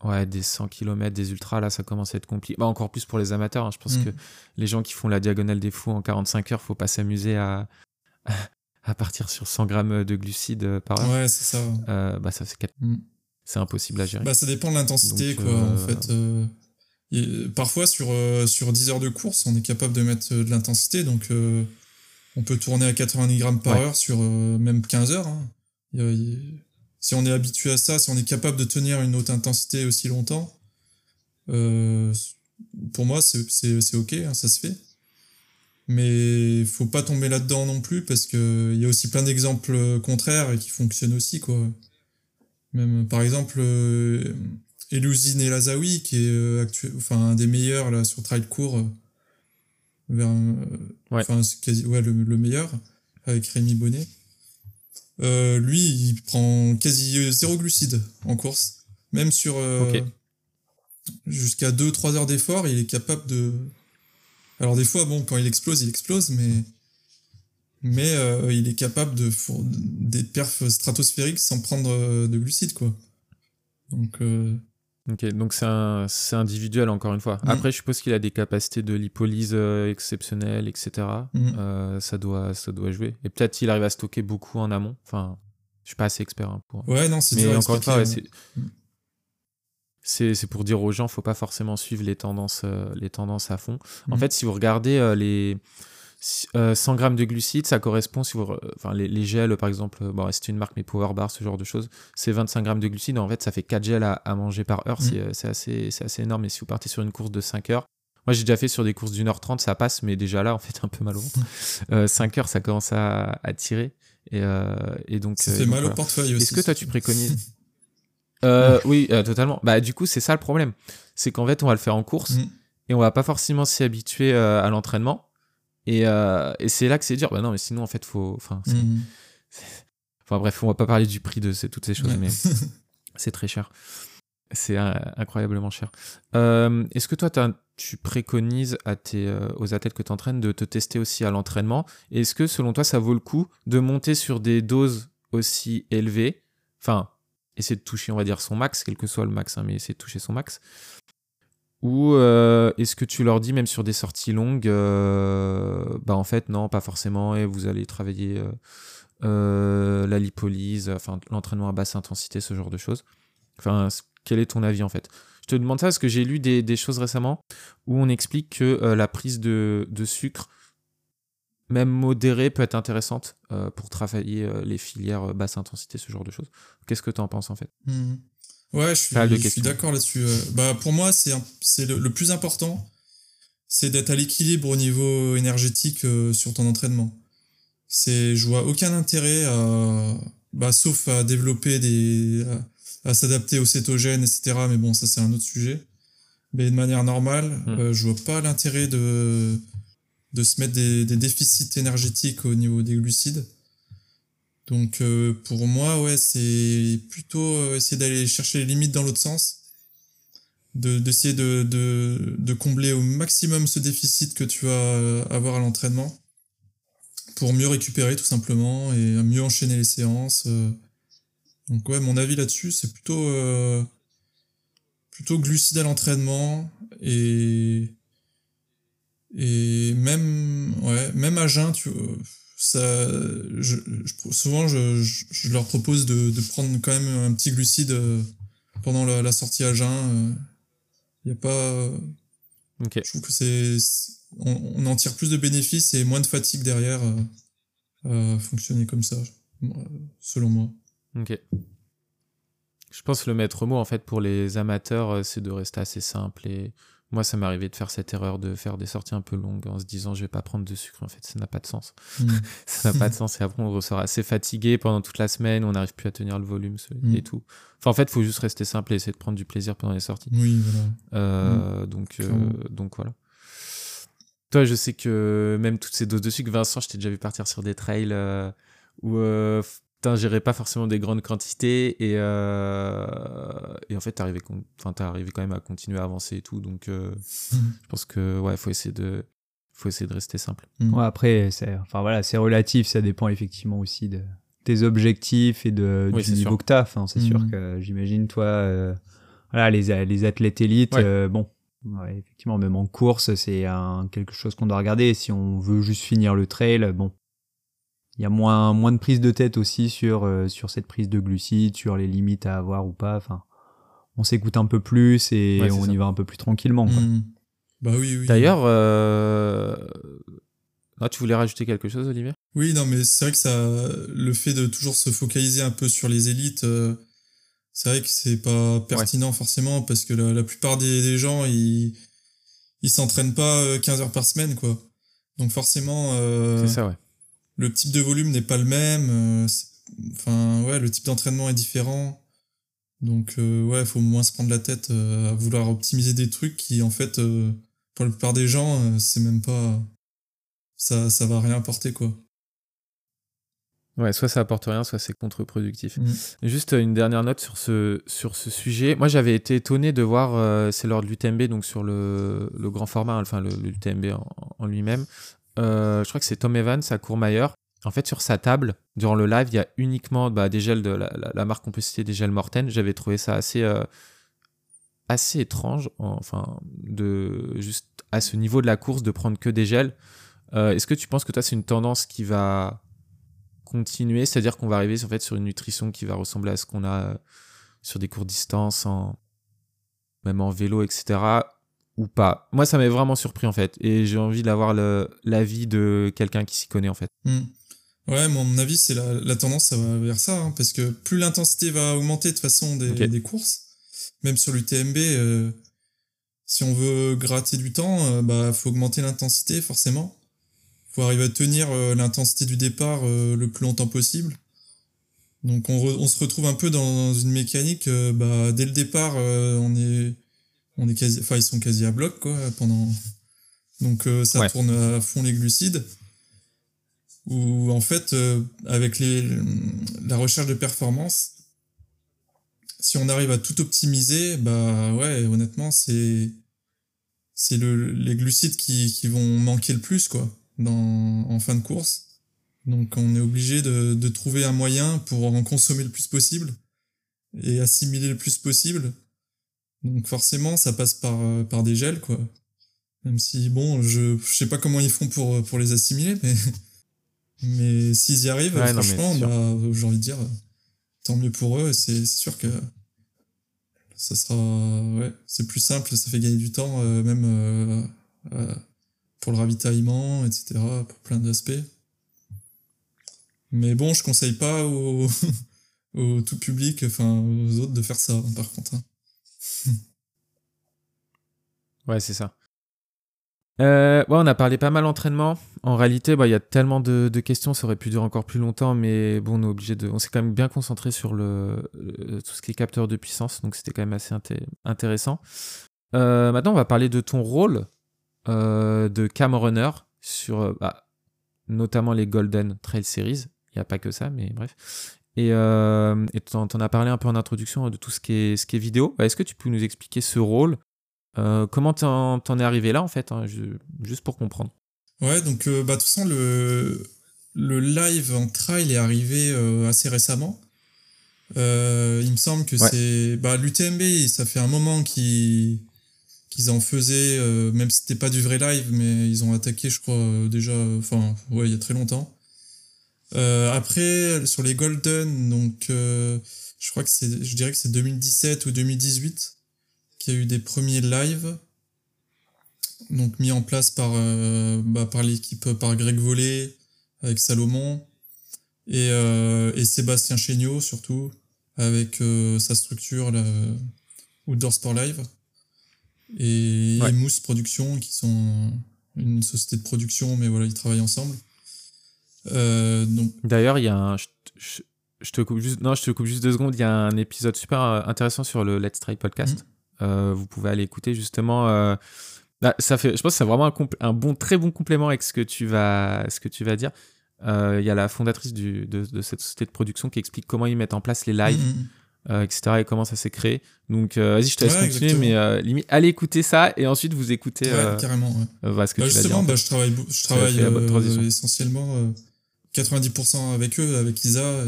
Speaker 1: ouais des 100 km, des ultras, là, ça commence à être compliqué. Bah, encore plus pour les amateurs. Hein. Je pense mm. que les gens qui font la diagonale des fous en 45 heures, faut pas s'amuser à à partir sur 100 grammes de glucides par heure.
Speaker 2: Ouais, c'est ça.
Speaker 1: Euh, bah ça c'est mm. c'est impossible à gérer.
Speaker 2: Bah ça dépend de l'intensité quoi en fait parfois, sur, euh, sur 10 heures de course, on est capable de mettre euh, de l'intensité. Donc, euh, on peut tourner à 90 grammes par heure sur même 15 heures. Hein. si on est habitué à ça, si on est capable de tenir une haute intensité aussi longtemps, pour moi, c'est OK, hein, ça se fait. Mais il faut pas tomber là-dedans non plus parce qu'il y a aussi plein d'exemples contraires et qui fonctionnent aussi, quoi. Même par exemple, euh, Elouzine et Lazawi, qui est euh, actuel, enfin un des meilleurs là sur trail court, euh, vers, euh,
Speaker 1: Ouais.
Speaker 2: enfin quasi ouais le, le meilleur avec Rémi Bonnet. Euh, lui, il prend quasi zéro glucides en course, même sur euh, jusqu'à 2-3 heures d'effort, il est capable de. Alors des fois, bon, quand il explose, il explose, mais mais euh, il est capable de four- des perfs stratosphériques sans prendre de glucides, quoi. Donc euh,
Speaker 1: Ok, donc c'est un- individuel encore une fois.
Speaker 2: Mm.
Speaker 1: Après, je suppose qu'il a des capacités de lipolyse euh, exceptionnelles, etc.
Speaker 2: Mm.
Speaker 1: Euh, ça, doit, ça doit jouer. Et peut-être qu'il arrive à stocker beaucoup en amont. Enfin, je suis pas assez expert hein, pour.
Speaker 2: ouais, non, c'est
Speaker 1: Mais encore une fois, ouais,
Speaker 2: expliquer,
Speaker 1: c'est.
Speaker 2: Mm.
Speaker 1: C'est c'est pour dire aux gens, faut pas forcément suivre les tendances, euh, les tendances à fond. En fait, si vous regardez euh, les euh, 100 grammes de glucides, ça correspond, si vous, enfin les, les gels par exemple, euh, bon, c'est une marque mais Power Bar, ce genre de choses, c'est 25 grammes de glucides. En fait, ça fait 4 gels à, à manger par heure. C'est, euh, C'est assez, assez énorme. Et si vous partez sur une course de 5 heures, moi j'ai déjà fait sur des courses d'une heure 30, ça passe, mais déjà là, en fait, un peu mal au ventre. Euh, 5 heures, ça commence à, à tirer. Et, euh, et donc.
Speaker 2: Ça
Speaker 1: euh,
Speaker 2: fait
Speaker 1: donc
Speaker 2: mal
Speaker 1: voilà.
Speaker 2: au portefeuille aussi.
Speaker 1: Est-ce que toi tu préconises Euh, Oui, euh, totalement. Bah du coup c'est ça le problème, c'est qu'en fait on va le faire en course
Speaker 2: Mm.
Speaker 1: et on va pas forcément s'y habituer euh, à l'entraînement et, euh, et c'est là que c'est dur. Bah non mais sinon en fait faut, enfin,
Speaker 2: Mhm.
Speaker 1: enfin bref on va pas parler du prix de ces- toutes ces choses
Speaker 2: Ouais.
Speaker 1: mais c'est très cher. C'est euh, incroyablement cher. Euh, Est-ce que toi tu préconises à tes, euh, aux athlètes que tu entraînes de te tester aussi à l'entraînement? Est-ce que selon toi ça vaut le coup de monter sur des doses aussi élevées? Enfin, essayer de toucher, on va dire, son max, quel que soit le max, hein, mais essayer de toucher son max. Ou euh, est-ce que tu leur dis, même sur des sorties longues, euh, bah en fait, non, pas forcément, et vous allez travailler euh, la lipolyse, enfin l'entraînement à basse intensité, ce genre de choses. Enfin, quel est ton avis en fait? Je te demande ça parce que j'ai lu des, choses récemment où on explique que la prise de, sucre, même modérée, peut être intéressante pour travailler les filières basse intensité, ce genre de choses. Qu'est-ce que tu en penses en fait?
Speaker 2: Mhm. Ouais, je suis, je suis d'accord là-dessus. euh. Bah, pour moi, c'est un- c'est le, le plus important, c'est d'être à l'équilibre au niveau énergétique euh, sur ton entraînement. C'est, je vois aucun intérêt à, bah, sauf à développer des, à, à s'adapter aux cétogènes, etc. Mais bon, ça c'est un autre sujet. Mais de manière normale,
Speaker 1: Mm.
Speaker 2: euh, je vois pas l'intérêt de, de se mettre des, des déficits énergétiques au niveau des glucides. Donc euh, pour moi, ouais, c'est plutôt euh, essayer d'aller chercher les limites dans l'autre sens, de d'essayer de, de de combler au maximum ce déficit que tu vas euh, avoir à l'entraînement pour mieux récupérer tout simplement et mieux enchaîner les séances. Donc ouais, mon avis là-dessus, c'est plutôt plutôt glucides à l'entraînement et et même ouais, même à jeun, tu ça je, je- souvent je, je, leur propose de, de prendre quand même un petit glucide euh, pendant la, la sortie à jeun. Il y a pas
Speaker 1: Ok.
Speaker 2: je trouve que c'est on, on en tire plus de bénéfices et moins de fatigue derrière euh, à fonctionner comme ça euh, selon moi.
Speaker 1: Ok. Je pense que le maître mot, en fait, pour les amateurs, euh, c'est de rester assez simple. Et moi, ça m'est arrivé de faire cette erreur de faire des sorties un peu longues en se disant je vais pas prendre de sucre. En fait, ça n'a pas de sens. Ça n'a pas de sens. Et après, on ressort assez fatigué pendant toute la semaine. On n'arrive plus à tenir le volume ce-
Speaker 2: Mm.
Speaker 1: et tout. Enfin, en fait, il faut juste rester simple et essayer de prendre du plaisir pendant les sorties.
Speaker 2: Oui, voilà.
Speaker 1: Euh, donc, euh, donc voilà. Toi, je sais que même toutes ces doses de sucre, Vincent, je t'ai déjà vu partir sur des trails euh, où t'ingérais pas forcément des grandes quantités et, euh, et en fait, t'arrivais enfin, arrivé quand même à continuer à avancer et tout. Donc, euh, je pense que ouais, faut essayer de, faut essayer de rester simple.
Speaker 2: Mm.
Speaker 3: Ouais, après, c'est, enfin voilà, c'est relatif, ça dépend effectivement aussi de tes objectifs et de,
Speaker 1: Oui,
Speaker 3: du niveau
Speaker 1: sûr.
Speaker 3: que t'as. Enfin, c'est sûr
Speaker 2: Mhm.
Speaker 3: que j'imagine toi, euh, voilà, les, les athlètes élites,
Speaker 1: Ouais.
Speaker 3: euh, bon, ouais, effectivement, même en course, c'est quelque chose qu'on doit regarder. Si on veut juste finir le trail, bon, il y a moins, moins de prise de tête aussi sur, euh, sur cette prise de glucides, sur les limites à avoir ou pas. Enfin, on s'écoute un peu plus et
Speaker 1: Ouais,
Speaker 3: on
Speaker 1: ça.
Speaker 3: y va un peu plus tranquillement. quoi.
Speaker 2: Mm. Bah oui, oui.
Speaker 1: D'ailleurs, euh... ah, tu voulais rajouter quelque chose, Olivier?
Speaker 2: Oui, non, mais c'est vrai que ça, le fait de toujours se focaliser un peu sur les élites, euh, c'est vrai que c'est pas pertinent forcément parce que la, la plupart des, des gens, ils, ils s'entraînent pas euh, 15 heures par semaine, quoi. Donc forcément, euh,
Speaker 1: C'est ça, ouais.
Speaker 2: Le type de volume n'est pas le même. euh, Enfin, ouais, le type d'entraînement est différent. Donc ouais, il faut moins se prendre la tête à vouloir optimiser des trucs qui en fait pour la plupart des gens c'est même pas ça ça va rien apporter quoi.
Speaker 1: Ouais, soit ça apporte rien, soit c'est contre-productif. Mm. Juste une dernière note sur ce, sur ce sujet. Moi, j'avais été étonné de voir, euh, c'est lors de l'UTMB, donc sur le, le, grand format, enfin le, l'UTMB en, lui-même. Euh, je crois que c'est Tom Evans à Courmayeur. En fait, sur sa table, durant le live, il y a uniquement bah, des gels de la, marque, on peut citer des gels Morten. J'avais trouvé ça assez, euh, assez étrange, enfin, de juste à ce niveau de la course, de prendre que des gels. Est-ce que tu penses que toi, c'est une tendance qui va continuer, c'est-à-dire qu'on va arriver en fait sur une nutrition qui va ressembler à ce qu'on a euh, sur des courtes distances, même en vélo, etc. Ou pas. Moi, ça m'est vraiment surpris en fait, et j'ai envie d'avoir l'avis de quelqu'un qui s'y connaît en fait.
Speaker 2: Hmm. Ouais, mon avis, c'est la, tendance, ça va vers ça, hein, parce que plus l'intensité va augmenter de façon des, des courses, même sur l'UTMB, euh, si on veut gratter du temps, il euh, bah faut augmenter l'intensité forcément faut arriver à tenir euh, l'intensité du départ le plus longtemps possible. Donc on, se retrouve un peu dans une mécanique, bah, dès le départ, on est, on est quasi, enfin ils sont quasi à bloc quoi pendant, donc ça tourne à fond les glucides. Ou en fait, avec les, la recherche de performance, si on arrive à tout optimiser, bah ouais, honnêtement, c'est c'est le, les glucides qui, qui vont manquer le plus quoi dans, en fin de course. Donc on est obligé de, de trouver un moyen pour en consommer le plus possible et assimiler le plus possible. Donc forcément, ça passe par, par des gels, quoi. Même si, bon, je, je sais pas comment ils font pour, pour les assimiler, mais, mais s'ils y arrivent, franchement, bah, j'ai envie de dire, tant mieux pour eux. C'est sûr que ça sera, ouais, c'est plus simple, ça fait gagner du temps, euh, même euh, euh, pour le ravitaillement, etc., pour plein d'aspects. Mais bon, je conseille pas au, au tout public, enfin aux autres, de faire ça, par contre. Hein.
Speaker 1: Ouais, c'est ça. Euh, ouais, on a parlé pas mal d'entraînement. En réalité, bah, il y a tellement de, questions, ça aurait pu durer encore plus longtemps, mais bon, on est obligé de. On s'est quand même bien concentré sur le, tout ce qui est capteur de puissance, donc c'était quand même assez intéressant. Euh, maintenant, on va parler de ton rôle euh, de Cam Runner sur bah, notamment les Golden Trail Series. Il n'y a pas que ça, mais bref. Et euh, tu en, as parlé un peu en introduction de tout ce qui est, ce qui est vidéo. Est-ce que tu peux nous expliquer ce rôle Comment t'en, en es arrivé là, en fait, hein, juste pour comprendre
Speaker 2: Ouais, donc, bah, de toute façon, le, le live en trail est arrivé assez récemment. il me semble que c'est. Bah, L'UTMB, ça fait un moment qu'il qu'ils en faisaient, euh, même si c'était pas du vrai live, mais ils ont attaqué, je crois, euh, déjà, enfin, ouais, il y a très longtemps. Euh, après, sur les Golden, donc, je crois que c'est, je dirais que c'est 2017 ou 2018 qu'il y a eu des premiers lives, donc mis en place par, bah, par l'équipe, par Greg Vollet, avec Salomon, et, et Sébastien Chéniaud, surtout, avec sa structure, la Outdoor Sport Live et ouais. Mousse Production, qui sont une société de production, mais voilà, ils travaillent ensemble. Euh, donc...
Speaker 1: D'ailleurs, il y a un. Je, te coupe juste, non, je te coupe juste deux secondes. Il y a un épisode super euh, intéressant sur le Let's Try podcast. Mm. Euh, vous pouvez aller écouter justement. Bah, ça fait, je pense que c'est vraiment un, un, bon, très bon complément avec ce que tu vas, ce que tu vas dire. Il y a la fondatrice du, de, de, cette société de production qui explique comment ils mettent en place les lives. Mm, mm, euh, etc. et comment ça s'est créé. Donc, euh, vas-y, je te laisse continuer, mais limite, allez écouter ça et ensuite vous écoutez.
Speaker 2: Ouais, carrément. Ouais.
Speaker 1: Bah, ce que
Speaker 2: bah,
Speaker 1: tu
Speaker 2: justement, bah, je travaille, je travaille essentiellement 90% avec eux, avec Isa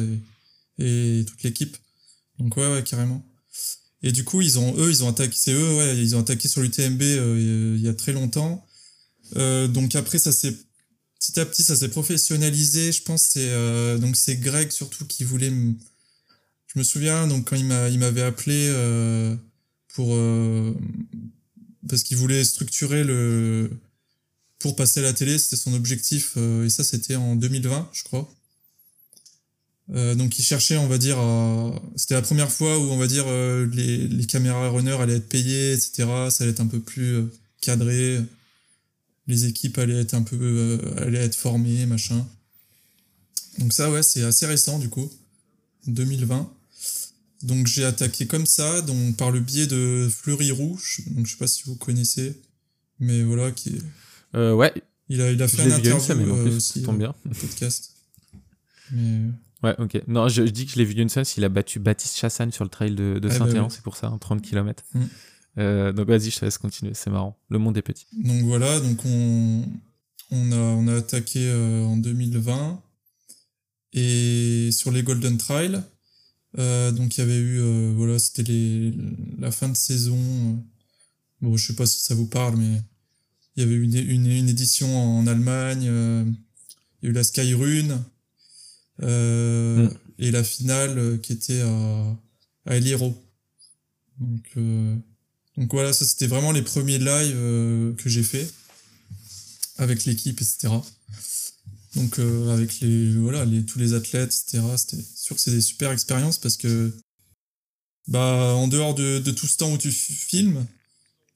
Speaker 2: et, toute l'équipe. Donc ouais, ouais, carrément. Et du coup, ils ont, eux, ils ont attaqué, c'est eux, ouais, ils ont attaqué sur l'UTMB il y a très longtemps. donc après, ça s'est petit à petit, ça s'est professionnalisé. Je pense c'est donc c'est Greg surtout qui voulait je me souviens, donc quand il m'a, il m'avait appelé euh, pour euh, parce qu'il voulait structurer le pour passer à la télé, c'était son objectif, euh, et ça c'était en 2020, je crois. donc il cherchait, on va dire, c'était la première fois où on va dire les, les caméras runner allaient être payées, etc. Ça allait être un peu plus cadré, les équipes allaient être un peu, allaient être formées, machin. Donc ça, ouais, c'est assez récent du coup, 2020. Donc j'ai attaqué comme ça, donc par le biais de Fleury Rouge. Donc je sais pas si vous connaissez, mais voilà qui.
Speaker 1: Euh, ouais.
Speaker 2: Il a il a fait un interview mais euh, aussi,
Speaker 1: tombe bien.
Speaker 2: Un podcast. Mais...
Speaker 1: Ouais, ok. Non, je, dis que je l'ai vu d'une sens, il a battu Baptiste Chassagne sur le trail de, de
Speaker 2: Ah, bah
Speaker 1: Saint-Éan,
Speaker 2: oui.
Speaker 1: c'est pour ça, en 30 km.
Speaker 2: Mm.
Speaker 1: Euh, donc vas-y, je te laisse continuer, c'est marrant. Le monde est petit.
Speaker 2: Donc voilà, donc on, on, a, on a attaqué euh, en 2020 et sur les Golden Trail, euh, donc il y avait eu, euh, voilà, c'était la fin de saison. euh, Bon, je sais pas si ça vous parle, mais il y avait eu une, une, une édition en Allemagne, euh, il y a eu la Skyrune euh,
Speaker 1: Mm.
Speaker 2: et la finale euh, qui était à, à El Hierro. Donc, donc voilà, ça c'était vraiment les premiers lives que j'ai fait avec l'équipe, etc. Donc euh, avec les voilà les tous les athlètes, etc. C'était sûr que c'est des super expériences parce que bah en dehors de, de tout ce temps où tu filmes,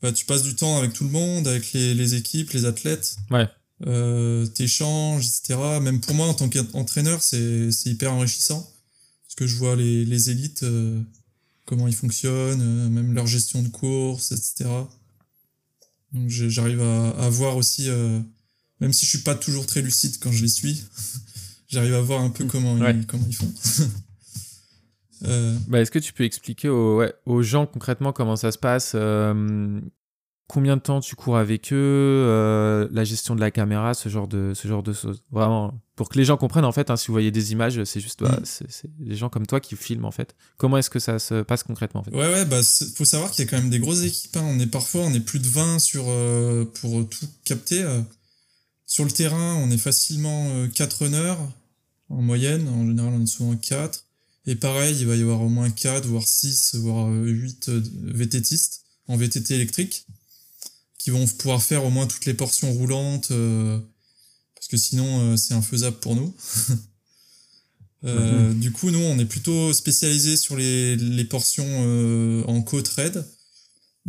Speaker 2: bah tu passes du temps avec tout le monde, avec les, les équipes, les athlètes.
Speaker 1: Ouais.
Speaker 2: Euh, t'échanges, etc. Même pour moi en tant qu'entraîneur, c'est c'est hyper enrichissant parce que je vois les les élites euh, comment ils fonctionnent, euh, même leur gestion de course, etc. Donc j'arrive à, à voir aussi, euh, même si je suis pas toujours très lucide quand je les suis, j'arrive à voir un peu comment,
Speaker 1: Ouais.
Speaker 2: ils, comment ils font. Euh,
Speaker 1: Bah, Est-ce que tu peux expliquer aux, ouais, aux gens concrètement comment ça se passe euh, Combien de temps tu cours avec eux euh, La gestion de la caméra, ce genre de, ce genre de choses? Vraiment, pour que les gens comprennent, en fait, hein, si vous voyez des images, c'est juste bah,
Speaker 2: Mm.
Speaker 1: c'est des gens comme toi qui filment, en fait. Comment est-ce que ça se passe concrètement, en fait?
Speaker 2: Ouais, ouais, bah faut savoir qu'il y a quand même des grosses équipes. hein. On est parfois, on est plus de 20 sur pour tout capter. Sur le terrain, on est facilement euh, 4 runners en moyenne. En général, on est souvent 4. Et pareil, il va y avoir au moins 4, voire 6, voire 8 VTTistes en VTT électrique qui vont pouvoir faire au moins toutes les portions roulantes euh, parce que sinon euh, c'est infaisable pour nous. Euh, Du coup, nous, on est plutôt spécialisé sur les, les portions euh, en côte raid,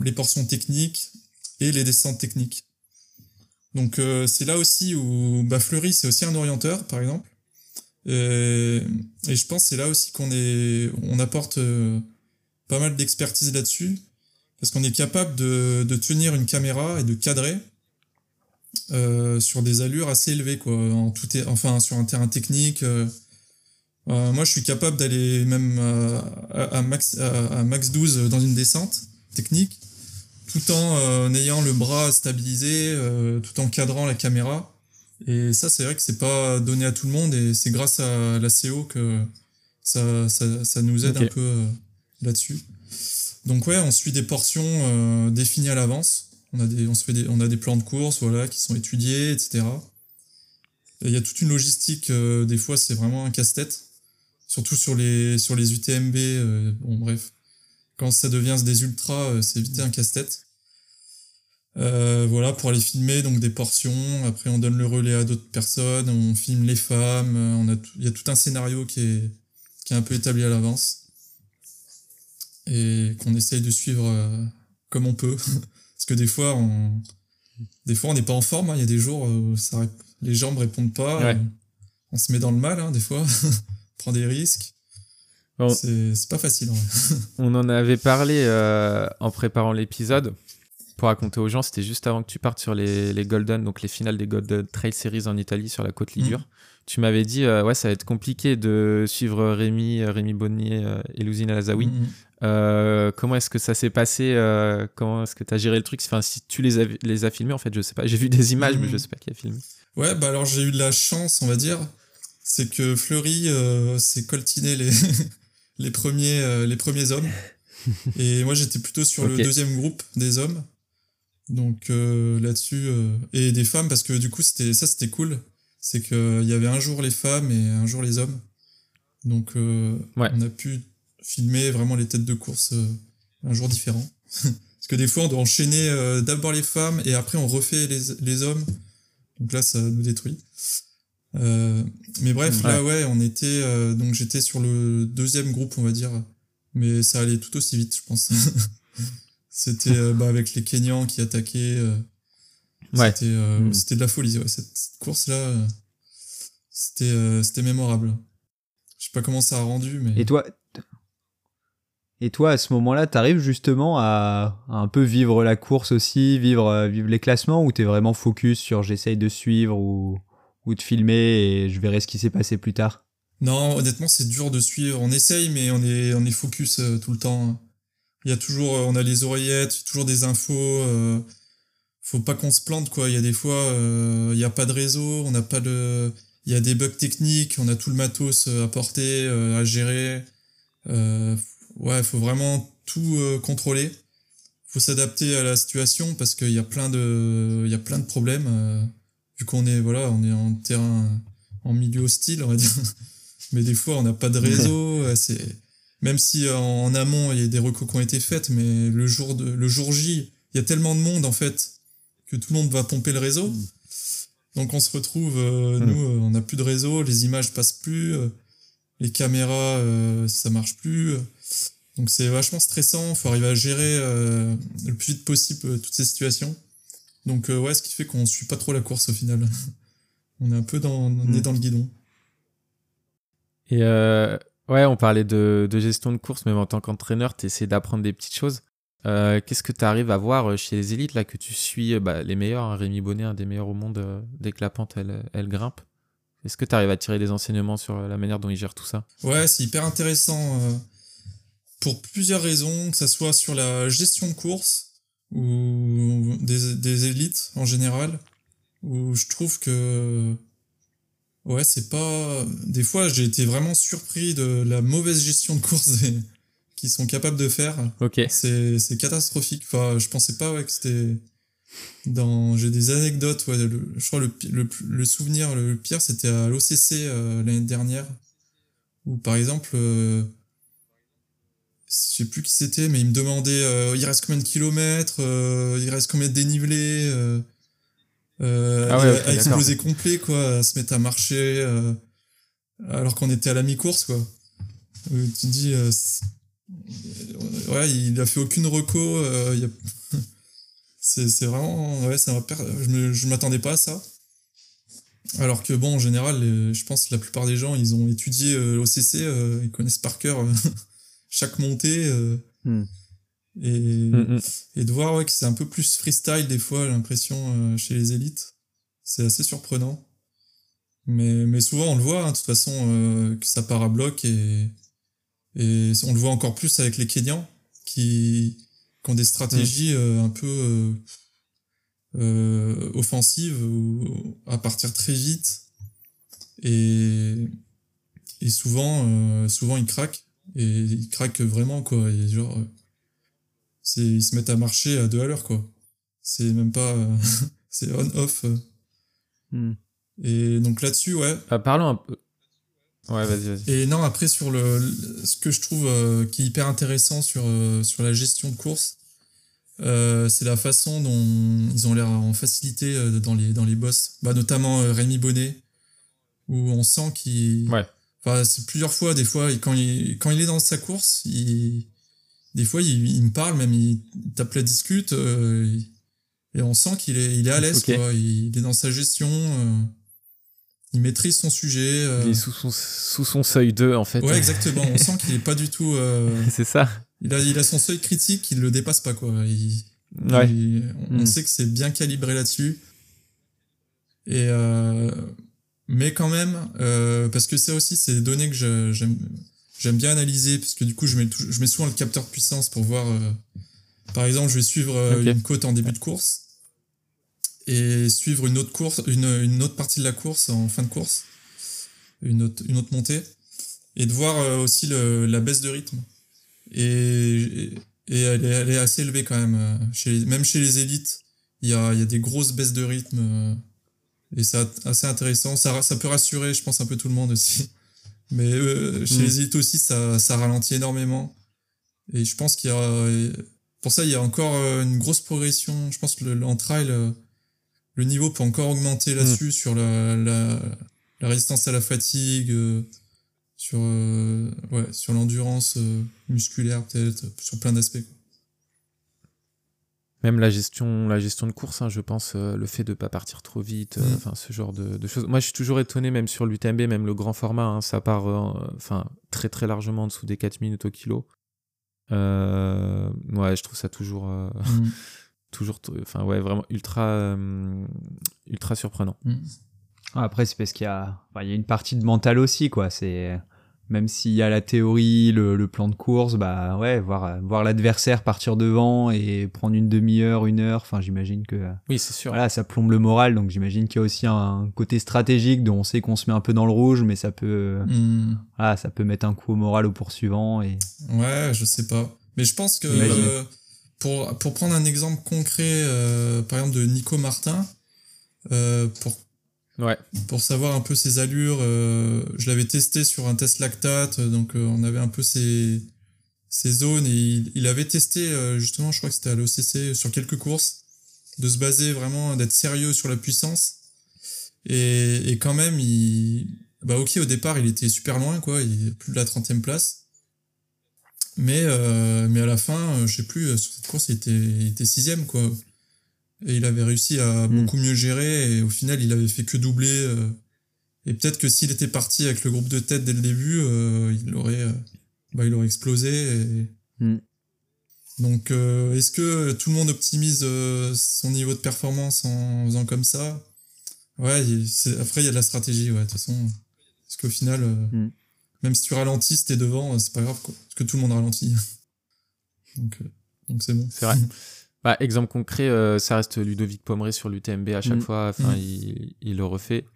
Speaker 2: les portions techniques et les descentes techniques. Donc euh, c'est là aussi où bah, Fleury, c'est aussi un orienteur, par exemple. Et, et je pense que c'est là aussi qu'on est, on apporte euh, pas mal d'expertise là-dessus, parce qu'on est capable de, tenir une caméra et de cadrer euh, sur des allures assez élevées, quoi. En tout enfin, sur un terrain technique. euh, euh, moi, je suis capable d'aller même à, max, à, à max 12 dans une descente technique, tout en euh, ayant le bras stabilisé, euh, tout en cadrant la caméra. Et ça, c'est vrai que c'est pas donné à tout le monde, et c'est grâce à la CO que ça, ça, ça nous aide un peu euh, là-dessus. Donc ouais, on suit des portions euh, définies à l'avance. On a des, on se fait des, on a des plans de course, voilà, qui sont étudiés, etc. Et Il y a toute une logistique. euh, des fois, c'est vraiment un casse-tête. Surtout sur les, sur les UTMB. euh, bon, bref. Quand ça devient des ultras, c'est vite un casse-tête. Euh, voilà, pour aller filmer donc des portions. Après, on donne le relais à d'autres personnes. On filme les femmes. euh, On a tout- il y a tout un scénario qui est, qui est un peu établi à l'avance. Et qu'on essaye de suivre euh, comme on peut. Parce que des fois, on, des fois, on n'est pas en forme. hein. Il y a des jours où ça, les jambes répondent pas.
Speaker 1: Ouais.
Speaker 2: euh, On se met dans le mal, hein, des fois. on prend des risques.
Speaker 1: Bon.
Speaker 2: C'est c'est pas facile.
Speaker 1: On en avait parlé euh, en préparant l'épisode. Pour raconter aux gens, c'était juste avant que tu partes sur les, les Golden, donc les finales des Golden Trail Series en Italie sur la côte Ligure.
Speaker 2: Mm.
Speaker 1: Tu m'avais dit, euh, ouais, ça va être compliqué de suivre Rémi, euh, Rémi Bonnier euh, et Louzine Alazaoui.
Speaker 2: Mhm.
Speaker 1: Euh, comment est-ce que ça s'est passé euh, Comment est-ce que tu as géré le truc? Enfin, si tu les as, les as filmés, en fait, je sais pas. J'ai vu des images, mais
Speaker 2: Mhm.
Speaker 1: je sais pas qui a filmé.
Speaker 2: Ouais, bah alors j'ai eu de la chance, on va dire. C'est que Fleury s'est coltiné les, les, premiers, les premiers hommes. Et moi j'étais plutôt sur le deuxième groupe des hommes. Donc euh, là-dessus. euh, et des femmes, parce que du coup c'était ça c'était cool. C'est qu'il y avait un jour les femmes et un jour les hommes. Donc euh,
Speaker 1: Ouais.
Speaker 2: on a pu filmer vraiment les têtes de course euh, un jour différent. parce que des fois on doit enchaîner euh, d'abord les femmes et après on refait les, les hommes. Donc là, ça nous détruit. Euh, mais bref, là, ouais, on était. euh, donc j'étais sur le deuxième groupe, on va dire. Mais ça allait tout aussi vite, je pense. C'était euh, bah, avec les Kenyans qui attaquaient. euh,
Speaker 1: Ouais.
Speaker 2: C'était euh,
Speaker 1: Mm.
Speaker 2: c'était de la folie, ouais. Cette, cette course-là, c'était euh, c'était mémorable. Je sais pas comment ça a rendu, mais.
Speaker 3: Et toi, Et toi, à ce moment-là, t'arrives justement à, un peu vivre la course aussi, vivre, vivre les classements, ou t'es vraiment focus sur j'essaye de suivre ou, ou de filmer et je verrai ce qui s'est passé plus tard?
Speaker 2: Non, honnêtement, c'est dur de suivre. On essaye, mais on est, on est focus tout le temps. Il y a toujours, on a les oreillettes, toujours des infos faut pas qu'on se plante quoi. Il y a des fois, euh, il n'y a pas de réseau, on n'a pas de, il y a des bugs techniques, on a tout le matos euh, à porter, euh, à gérer. Euh, ouais, faut vraiment tout contrôler. Faut s'adapter à la situation parce qu'il y a plein de, il y a plein de problèmes. vu qu'on est voilà, on est en terrain, en milieu hostile, on va dire. Mais des fois, on n'a pas de réseau. c'est même si en, amont il y a des recos qui ont été faites, mais le jour de, le jour J, il y a tellement de monde en fait que tout le monde va pomper le réseau. Mm. Donc on se retrouve, euh, mm. nous, euh, on n'a plus de réseau, les images passent plus, euh, les caméras, ça marche plus. Donc c'est vachement stressant, il faut arriver à gérer le plus vite possible toutes ces situations. Donc ouais, ce qui fait qu'on suit pas trop la course au final. on est un peu dans, on est mm. dans le guidon.
Speaker 1: Et ouais, on parlait de, gestion de course, même en tant qu'entraîneur, tu essaies d'apprendre des petites choses. Euh, qu'est-ce que tu arrives à voir euh, chez les élites là que tu suis euh, bah, les meilleurs hein, Rémi Bonnet, un des meilleurs au monde dès que la pente elle, grimpe? Est-ce que tu arrives à tirer des enseignements sur la manière dont il gère tout ça?
Speaker 2: Ouais, c'est hyper intéressant pour plusieurs raisons, que ce soit sur la gestion de course ou des, des élites en général, où je trouve que ouais, c'est pas. Des fois, j'ai été vraiment surpris de la mauvaise gestion de course des, sont capables de faire.
Speaker 1: Ok.
Speaker 2: C'est, c'est catastrophique. Enfin, je pensais pas ouais, que c'était. Dans... J'ai des anecdotes. Ouais, je crois le, le, le souvenir le pire, c'était à l'OCC euh, l'année dernière. Où par exemple. Euh, je sais plus qui c'était, mais il me demandait euh, il reste combien de kilomètres, il reste combien de dénivelé, ah à, exploser complet, quoi, à se mettre à marcher, alors qu'on était à la mi-course, quoi. tu te dis, ouais, il a fait aucune reco. Euh, c'est, vraiment. Ouais, ça je, je m'attendais pas à ça. Alors que, bon, en général, je pense que la plupart des gens, ils ont étudié euh, l'OCC, euh, ils connaissent par cœur chaque montée. Hmm. Et, hmm, hmm. et de voir ouais, que c'est un peu plus freestyle des fois, l'impression, chez les élites. C'est assez surprenant. Mais, mais souvent, on le voit, hein, de toute façon, que ça part à bloc et et on le voit encore plus avec les Kenyans qui, qui ont des stratégies mm. euh, un peu euh, euh, offensives ou à partir très vite. Et, et souvent, euh, souvent ils craquent. Et ils craquent vraiment, quoi. Et genre, c'est, ils se mettent à marcher à deux à l'heure, quoi. C'est même pas. c'est on-off. Mm. Et donc là-dessus, ouais.
Speaker 1: Bah, parlons un peu. Ouais, vas-y, vas-y.
Speaker 2: Et non, après, sur le, ce que je trouve euh, qui est hyper intéressant sur, euh, sur la gestion de course, euh, c'est la façon dont ils ont l'air en facilité dans, les, dans les boss. Bah, notamment Rémi Bonnet, où on sent qu'il.
Speaker 1: Ouais.
Speaker 2: Enfin, c'est plusieurs fois, des fois, quand il, quand il est dans sa course, il, des fois, il, il me parle, même il tape la discute, et on sent qu'il est, il est à l'aise, quoi. Il, il, est dans sa gestion il maîtrise son sujet.
Speaker 1: Euh. Il est sous son, sous son seuil 2, en fait.
Speaker 2: Ouais, exactement. On sent qu'il est pas du tout. Euh,
Speaker 1: c'est ça.
Speaker 2: Il a, il a son seuil critique, il le dépasse pas, quoi. ouais. on mm. sait que c'est bien calibré là-dessus. Et euh, mais quand même, parce que ça aussi, c'est des données que j'aime j'aime bien analyser, parce que du coup, je mets, je mets souvent le capteur de puissance pour voir. par exemple, je vais suivre une côte en début de course et suivre une autre course, une, une, autre partie de la course en fin de course, une autre, une autre montée, et de voir euh, aussi le, la baisse de rythme. Et, et elle, est, elle est assez élevée quand même. Euh, chez, même chez les élites, il y a, il y a des grosses baisses de rythme. Euh, et c'est assez intéressant. Ça, ça peut rassurer, je pense, un peu tout le monde aussi. Mais chez mm. les élites aussi, ça, ça ralentit énormément. Et je pense qu'il y a... Pour ça, il y a encore une grosse progression. Je pense que le, en trail le niveau peut encore augmenter là-dessus mm. sur la, la, la, résistance à la fatigue, euh, sur euh, ouais, sur l'endurance euh, musculaire peut-être, sur plein d'aspects.
Speaker 1: Même la gestion, la gestion de course, hein, je pense, le fait de ne pas partir trop vite, mm. enfin ce genre de, de, choses. Moi, je suis toujours étonné, même sur l'UTMB, même le grand format, hein, ça part enfin très très largement en dessous des 4 minutes au kilo. Euh, ouais, je trouve ça toujours, euh,
Speaker 2: Mm.
Speaker 1: toujours, enfin ouais, vraiment ultra, euh, ultra surprenant.
Speaker 2: Mm.
Speaker 3: Après, c'est parce qu'il y a, enfin, il y a une partie de mental aussi, quoi. C'est même s'il y a la théorie, le, le plan de course, bah ouais, voir, voir l'adversaire partir devant et prendre une demi-heure, une heure. Enfin, j'imagine que
Speaker 1: Oui, c'est sûr.
Speaker 3: voilà, ça plombe le moral. Donc, j'imagine qu'il y a aussi un côté stratégique dont on sait qu'on se met un peu dans le rouge, mais ça peut,
Speaker 2: Mm.
Speaker 3: voilà, ça peut mettre un coup au moral au poursuivant et
Speaker 2: Ouais, je sais pas. Mais je pense que euh, pour, pour prendre un exemple concret, euh, par exemple de Nico Martin, euh, pour,
Speaker 1: Ouais.
Speaker 2: pour savoir un peu ses allures, euh, je l'avais testé sur un test lactate, donc euh, on avait un peu ses, ses zones et il, avait testé euh, justement, je crois que c'était à l'OCC, sur quelques courses, de se baser vraiment, d'être sérieux sur la puissance. Et, et quand même, il, bah ok, au départ, il était super loin, quoi, il est plus de la 30e place. Mais, euh, mais à la fin, euh, je sais plus, euh, sur cette course, il était, il était quoi. Et il avait réussi à
Speaker 3: Mm.
Speaker 2: beaucoup mieux gérer, et au final, il avait fait que doubler. euh, et peut-être que s'il était parti avec le groupe de tête dès le début, euh, il aurait, euh, bah, il aurait explosé. et-
Speaker 3: Mm.
Speaker 2: Donc, est-ce que tout le monde optimise son niveau de performance en faisant comme ça? Ouais, après, il y a de la stratégie, ouais, de toute façon. Parce qu'au final, euh,
Speaker 3: Mm.
Speaker 2: même si tu ralentis, si t'es devant, c'est pas grave, quoi. Parce que tout le monde ralentit. donc, euh, donc c'est bon.
Speaker 1: C'est vrai. Bah, exemple concret, euh, ça reste Ludovic Pomeray sur l'UTMB à chaque
Speaker 3: Mm.
Speaker 1: fois. Enfin,
Speaker 2: Mm.
Speaker 1: il, il le refait.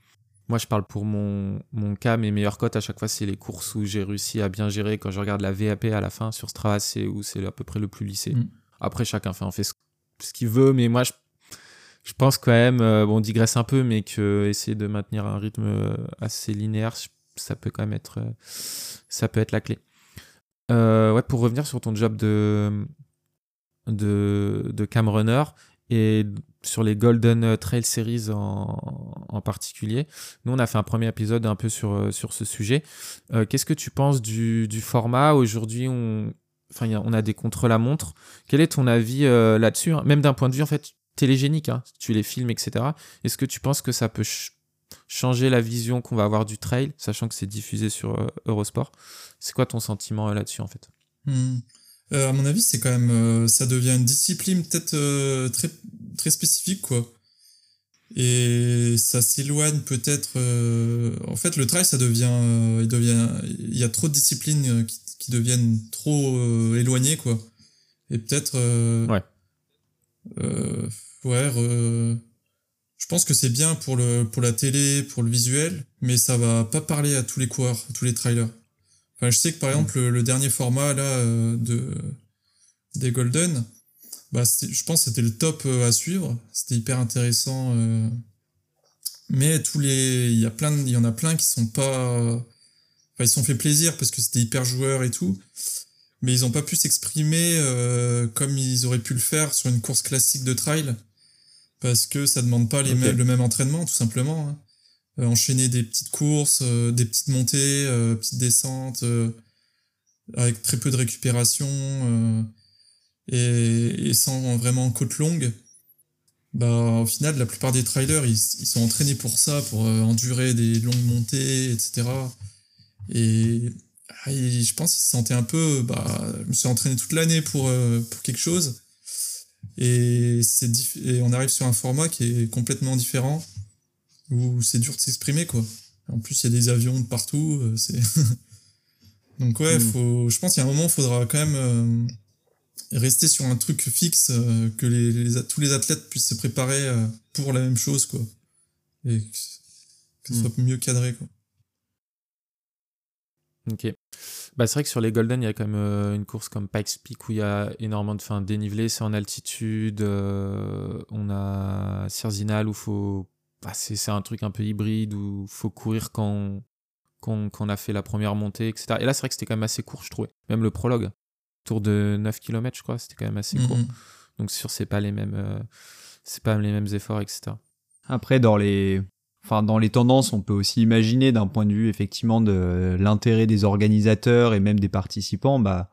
Speaker 1: Moi, je parle pour mon, mon cas. Mes meilleures cotes à chaque fois, c'est les courses où j'ai réussi à bien gérer. Quand je regarde la VAP à la fin sur Strava, c'est où c'est à peu près le plus lissé.
Speaker 2: Mm.
Speaker 1: Après, chacun fait, en fait ce, ce qu'il veut. Mais moi, je, je pense quand même, euh, bon, on digresse un peu, mais que essayer de maintenir un rythme euh, assez linéaire, ça peut quand même être, ça peut être la clé. Euh, ouais, pour revenir sur ton job de, de, de cam runner et sur les Golden Trail Series en, en particulier. Nous, on a fait un premier épisode un peu sur, euh, sur ce sujet. Euh, Qu'est-ce que tu penses du, du format? Aujourd'hui, on, enfin, on a des contre-la-montre. Quel est ton avis euh, là-dessus hein? Même d'un point de vue en fait télégénique, hein, tu les filmes, etc. Est-ce que tu penses que ça peut ch- changer la vision qu'on va avoir du trail, sachant que c'est diffusé sur Eurosport? C'est quoi ton sentiment là-dessus en fait?
Speaker 2: Hmm. Euh, à mon avis, c'est quand même, euh, ça devient une discipline peut-être euh, très très spécifique, quoi. Et ça s'éloigne peut-être. euh, En fait, le trail, ça devient, euh, il devient, il y a trop de disciplines euh, qui, qui deviennent trop euh, éloignées, quoi. Et peut-être. euh,
Speaker 1: Ouais.
Speaker 2: euh, ouais. re- Je pense que c'est bien pour le pour la télé, pour le visuel, mais ça va pas parler à tous les coureurs, à tous les trailers. Enfin, je sais que par exemple le, le dernier format là euh, de des Golden, bah je pense que c'était le top euh, à suivre. C'était hyper intéressant. euh. Mais tous les, il y a plein, de- il y en a plein qui sont pas, enfin ils se sont fait plaisir parce que c'était hyper joueur et tout, mais ils ont pas pu s'exprimer euh, comme ils auraient pu le faire sur une course classique de trail parce que ça demande pas les mêmes- le même entraînement tout simplement. hein. Euh, enchaîner des petites courses, euh, des petites montées, euh, petites descentes, avec très peu de récupération et, sans vraiment côte longue. Bah, au final, la plupart des trailers, ils, sont entraînés pour ça, pour endurer des longues montées, etc. Et, ah, et je pense qu'ils se sentaient un peu, bah, je me suis entraîné toute l'année pour, pour quelque chose. Et, et on arrive sur un format qui est complètement différent, où c'est dur de s'exprimer, quoi. En plus, il y a des avions de partout, euh, c'est... Donc ouais,
Speaker 3: Mm.
Speaker 2: faut, je pense qu'il y a un moment, il faudra quand même euh, rester sur un truc fixe, euh, que les, les- tous les athlètes puissent se préparer euh, pour la même chose, quoi. Et que, ce
Speaker 3: Mm.
Speaker 2: soit mieux cadré, quoi.
Speaker 1: Ok. Bah, c'est vrai que sur les Golden, il y a quand même une course comme Pikes Peak où il y a énormément de fin, dénivelé, c'est en altitude. on a Cerzinal où faut. Bah, c'est c'est un truc un peu hybride où faut courir quand on, quand, on- quand on a fait la première montée, etc. Et là, c'est vrai que c'était quand même assez court, je trouvais. Même le prologue, tour de 9 km, je crois, c'était quand même assez court.
Speaker 2: Mhm.
Speaker 1: Donc, c'est sûr, c'est pas les mêmes. euh, c'est pas les mêmes efforts, etc.
Speaker 3: Après, dans les, enfin, dans les tendances, on peut aussi imaginer d'un point de vue effectivement de l'intérêt des organisateurs et même des participants, bah,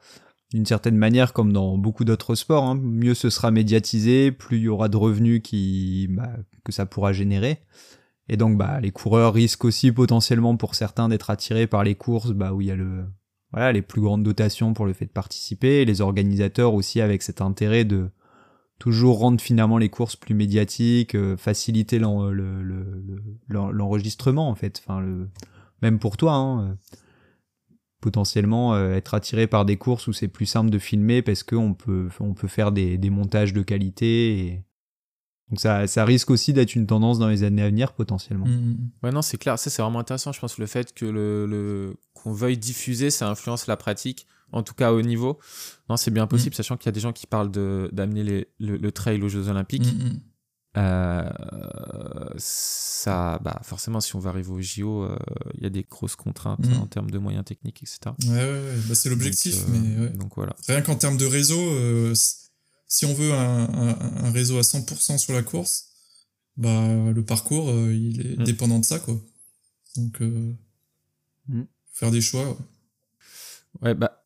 Speaker 3: d'une certaine manière, comme dans beaucoup d'autres sports, hein, mieux ce sera médiatisé, plus il y aura de revenus qui, bah, que ça pourra générer. Et donc, bah, les coureurs risquent aussi potentiellement pour certains d'être attirés par les courses, bah, où il y a le, voilà les plus grandes dotations pour le fait de participer, les organisateurs aussi avec cet intérêt de toujours rendre finalement les courses plus médiatiques, euh, faciliter l'enregistrement en fait, enfin le même pour toi. Hein, potentiellement être attiré par des courses où c'est plus simple de filmer parce qu'on peut, on peut faire des, des montages de qualité et, donc ça, ça risque aussi d'être une tendance dans les années à venir potentiellement.
Speaker 1: Mmh. Ouais, non, c'est clair. Ça, c'est vraiment intéressant. Je pense le fait que le, le... qu'on veuille diffuser, ça influence la pratique, en tout cas au niveau. Non, c'est bien possible, mmh. sachant qu'il y a des gens qui parlent de, d'amener les, le, trail aux Jeux Olympiques. Mmh, euh, ça, bah, forcément, si on va arriver au JO, euh, il y a des grosses contraintes en termes de moyens techniques, etc.
Speaker 2: Ouais, ouais, ouais. Bah, c'est l'objectif. Euh, mais
Speaker 1: donc voilà.
Speaker 2: Rien qu'en termes de réseau, si on veut un, réseau à 100% sur la course, bah le parcours euh, il est mm. dépendant de ça quoi. Donc euh, mm. faire des choix.
Speaker 1: Ouais. bah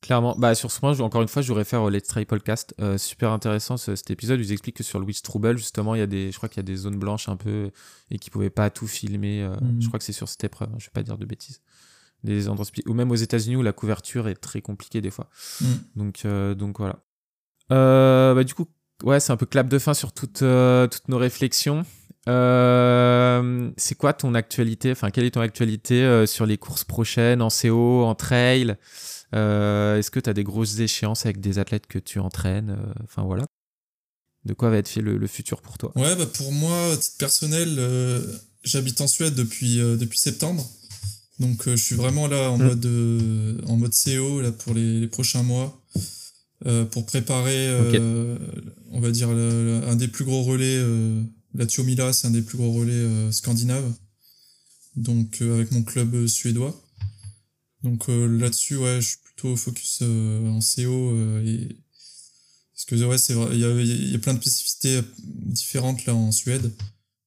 Speaker 1: clairement. Bah sur ce point encore une fois je voudrais faire Let's Try Podcast euh, super intéressant cet épisode. Ils expliquent que sur Louis Trouble justement il y a des je crois qu'il y a des zones blanches un peu et qui pouvaient pas tout filmer mm. je crois que c'est sur cette épreuve hein, je vais pas dire de bêtises des endroits ou même aux États-Unis où la couverture est très compliquée des fois. Donc donc voilà. Euh, bah, du coup, ouais, c'est un peu clap de fin sur toutes, euh, toutes nos réflexions. Euh, c'est quoi ton actualité Enfin, quelle est ton actualité sur les courses prochaines en CO, en trail? Est-ce que tu as des grosses échéances avec des athlètes que tu entraînes Enfin voilà. De quoi va être fait le, futur pour toi?
Speaker 2: Ouais, bah pour moi, titre personnel, j'habite en Suède depuis, depuis septembre. Donc je suis vraiment là en, mmh. mode, en mode CO là, pour les prochains mois. Euh, pour préparer, euh, on va dire, un des plus gros relais, euh, la Tuomila, c'est un des plus gros relais scandinaves, donc avec mon club suédois. Donc là-dessus, ouais, je suis plutôt focus en CO et parce que ouais, c'est vrai, il y a, y a, plein de spécificités différentes là en Suède,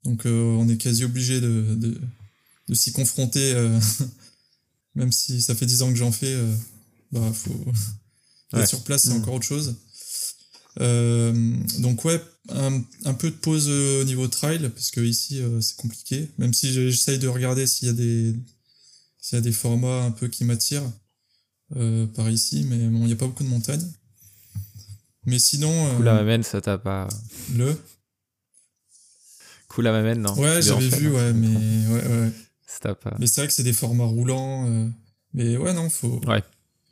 Speaker 2: donc on est quasi obligé de, de, de s'y confronter, même si ça fait dix ans que j'en fais, bah faut sur place, c'est mm. encore autre chose. Euh, donc ouais, un, un, peu de pause euh, au niveau trail parce que ici euh, c'est compliqué. Même si j'essaye de regarder s'il y a des s'il y a des formats un peu qui m'attirent euh, par ici, mais bon, il n'y a pas beaucoup de montagnes. Mais sinon.
Speaker 1: Koulamamène, ça t'a pas.
Speaker 2: Le.
Speaker 1: Koulamamène, non.
Speaker 2: Ouais, j'avais vu, ouais, mais ouais, ouais.
Speaker 1: Ça pas.
Speaker 2: Mais c'est vrai que c'est des formats roulants. mais ouais, non, faut.
Speaker 1: Ouais.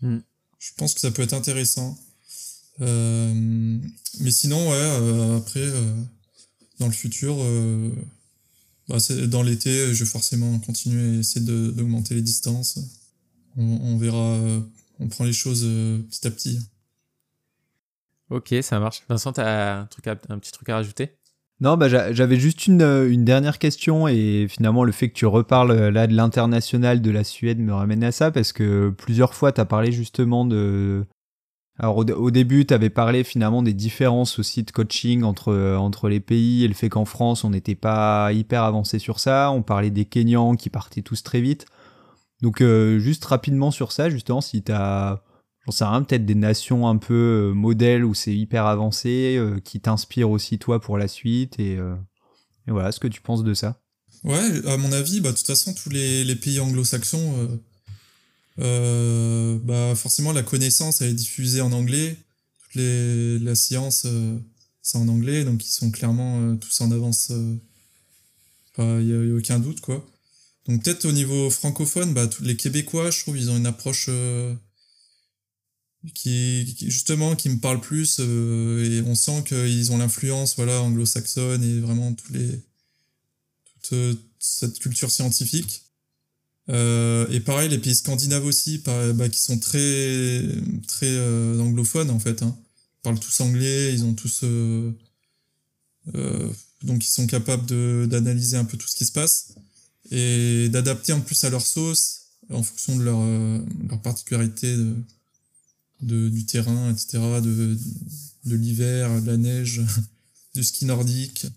Speaker 1: Mm
Speaker 2: je pense que ça peut être intéressant. Euh, mais sinon, ouais, euh, après, euh, dans le futur, bah, dans l'été, je vais forcément continuer à essayer d'augmenter les distances. On, verra, on prend les choses petit à petit.
Speaker 1: Ok, ça marche. Vincent, tu as un, truc un petit truc à rajouter?
Speaker 3: Non, bah, j'avais juste une, une, dernière question et finalement le fait que tu reparles euh, là de l'international de la Suède me ramène à ça parce que plusieurs fois tu as parlé justement de... Alors au, début tu avais parlé finalement des différences aussi de coaching entre, euh, entre les pays et le fait qu'en France on n'était pas hyper avancé sur ça, on parlait des Kenyans qui partaient tous très vite. Donc euh, juste rapidement sur ça justement si tu as j'en sais rien, peut-être des nations un peu euh, modèles où c'est hyper avancé, qui t'inspirent aussi toi pour la suite, et, voilà, ce que tu penses de ça
Speaker 2: Ouais, à mon avis, bah, de toute façon, tous les, pays anglo-saxons, bah, forcément, la connaissance, elle est diffusée en anglais, toute les, la science, c'est en anglais, donc ils sont clairement tous en avance, il n'y a, aucun doute, quoi. Donc peut-être au niveau francophone, bah, tous les Québécois, je trouve, ils ont une approche qui, justement qui me parle plus euh, et on sent qu'ils ont l'influence voilà anglo-saxonne et vraiment tous les toute euh, cette culture scientifique euh, et pareil les pays scandinaves aussi bah, qui sont très très euh, anglophones en fait hein. ils parlent tous anglais ils ont tous donc ils sont capables d'analyser un peu tout ce qui se passe et d'adapter en plus à leur sauce en fonction de leur leur particularité de, de, du terrain, etc., de, de l'hiver, de la neige, du ski nordique.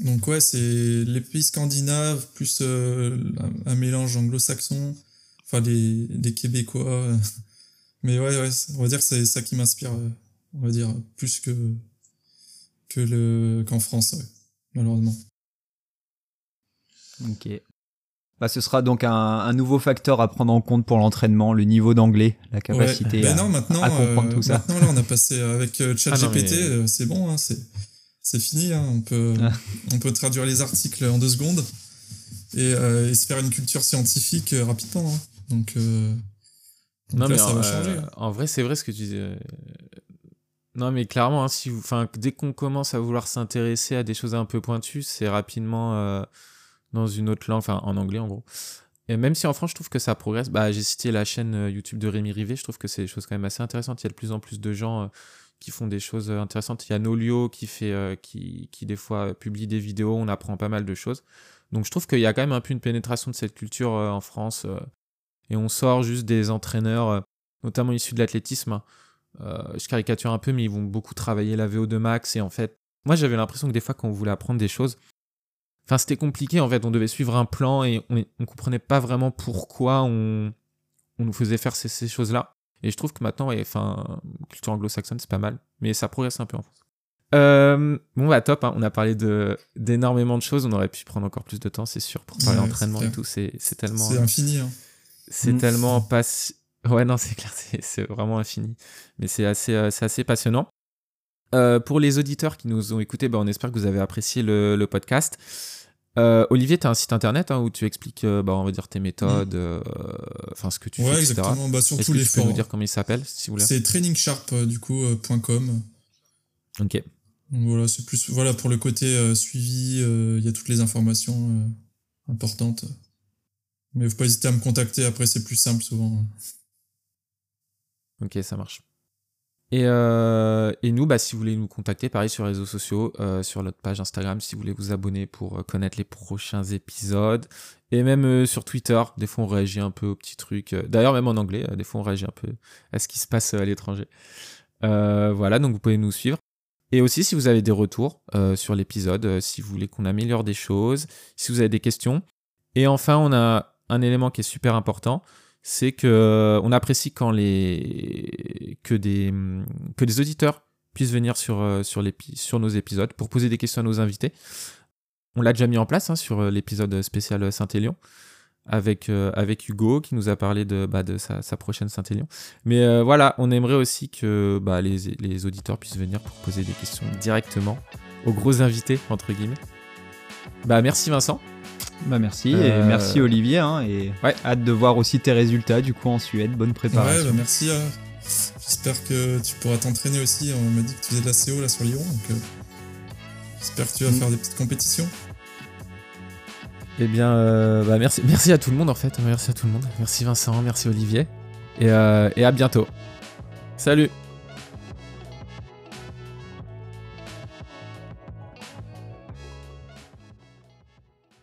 Speaker 2: Donc ouais, c'est les pays scandinaves plus euh, un, mélange anglo-saxon, enfin les, les Québécois. Mais ouais, ouais, on va dire que c'est ça qui m'inspire, euh, on va dire, plus que, que le, qu'en France, malheureusement.
Speaker 3: Ok. Bah, ce sera donc un, nouveau facteur à prendre en compte pour l'entraînement, le niveau d'anglais, la capacité
Speaker 2: ben
Speaker 3: à,
Speaker 2: non, maintenant,
Speaker 3: comprendre
Speaker 2: euh,
Speaker 3: tout ça.
Speaker 2: Maintenant, là, on a passé avec ChatGPT,
Speaker 1: Ah
Speaker 2: euh, c'est bon, hein, c'est fini. Hein, on, peut,
Speaker 3: Ah.
Speaker 2: on peut traduire les articles en deux secondes et, et se faire une culture scientifique rapidement. Hein. Donc, donc,
Speaker 1: non,
Speaker 2: là,
Speaker 1: mais
Speaker 2: ça
Speaker 1: en,
Speaker 2: va changer. hein.
Speaker 1: en vrai, c'est vrai ce que tu disais. Non, mais clairement, hein, si vous, dès qu'on commence à vouloir s'intéresser à des choses un peu pointues, c'est rapidement euh, dans une autre langue, enfin en anglais en gros. Et même si en France, je trouve que ça progresse, bah, j'ai cité la chaîne euh, YouTube de Rémi Rivet, je trouve que c'est des choses quand même assez intéressantes. Il y a de plus en plus de gens euh, qui font des choses euh, intéressantes. Il y a Nolio qui fait, euh, qui, des fois publie des vidéos, on apprend pas mal de choses. Donc je trouve qu'il y a quand même un peu une pénétration de cette culture euh, en France. euh, et on sort juste des entraîneurs, euh, notamment issus de l'athlétisme. Euh, je caricature un peu, mais ils vont beaucoup travailler la VO2 max. Et en fait, moi j'avais l'impression que des fois, quand on voulait apprendre des choses, enfin c'était compliqué en fait. On devait suivre un plan et on, on comprenait pas vraiment pourquoi on, on nous faisait faire ces choses-là. Et je trouve que maintenant, ouais, enfin, culture anglo-saxonne, c'est pas mal, mais ça progresse un peu en France. Euh, bon bah top, hein, on a parlé de d'énormément de choses, on aurait pu prendre encore plus de temps, c'est sûr, pour parler
Speaker 2: Ouais,
Speaker 1: et tout, c'est c'est tellement...
Speaker 2: C'est infini. Hein.
Speaker 1: C'est
Speaker 3: Mm.
Speaker 1: tellement pas. Ouais, non, c'est clair, c'est vraiment infini. Mais c'est assez, euh, c'est assez passionnant. Euh, pour les auditeurs qui nous ont écoutés, bah, on espère que vous avez apprécié le, le podcast. Euh, Olivier, tu as un site internet hein, où tu expliques, euh, bah, on va dire, tes méthodes, euh, enfin ce que tu
Speaker 2: Mm. Ouais,
Speaker 1: fais,
Speaker 2: exactement. Bah, sur tous les
Speaker 1: tu peux nous
Speaker 2: forums.
Speaker 1: dire comment il s'appelle, si vous voulez
Speaker 2: C'est trainingsharp, euh, du coup, point .com.
Speaker 1: Ok.
Speaker 2: Donc voilà, c'est plus voilà pour le côté suivi, il y a toutes les informations importantes. Mais faut pas hésiter à me contacter, après c'est plus simple souvent.
Speaker 1: Ok, ça marche. Et, euh, et nous, bah, si vous voulez nous contacter, pareil sur les réseaux sociaux, euh, sur notre page Instagram, si vous voulez vous abonner pour euh, connaître les prochains épisodes, et même sur Twitter, des fois on réagit un peu aux petits trucs. D'ailleurs, même en anglais, des fois on réagit un peu à ce qui se passe à l'étranger. Voilà, donc vous pouvez nous suivre. Et aussi, si vous avez des retours sur l'épisode, si vous voulez qu'on améliore des choses, si vous avez des questions. Et enfin, on a un élément qui est super important, c'est que euh, on apprécie quand les que des que des auditeurs puissent venir sur euh, sur l'épi- sur nos épisodes pour poser des questions à nos invités. On l'a déjà mis en place hein, sur euh, l'épisode spécial Saint-Élion avec avec Hugo qui nous a parlé de bah, de sa, sa prochaine Saint-Élion. Mais voilà, on aimerait aussi que bah, les les auditeurs puissent venir pour poser des questions directement aux gros invités entre guillemets. Bah merci Vincent.
Speaker 3: Bah merci,
Speaker 1: Euh,
Speaker 3: et merci Olivier, hein, et
Speaker 1: Ouais.
Speaker 3: hâte de voir aussi tes résultats du coup en Suède. Bonne
Speaker 2: Ouais,
Speaker 3: préparation.
Speaker 2: bah merci. euh, J'espère que tu pourras t'entraîner aussi. On m'a dit que tu faisais de la CO là sur Lyon, donc euh, j'espère que tu vas
Speaker 3: Mm.
Speaker 2: faire des petites compétitions.
Speaker 1: Eh bien, euh, bah merci, merci à tout le monde en fait. Merci à tout le monde. Merci Vincent, merci Olivier. Et, euh, et à bientôt. Salut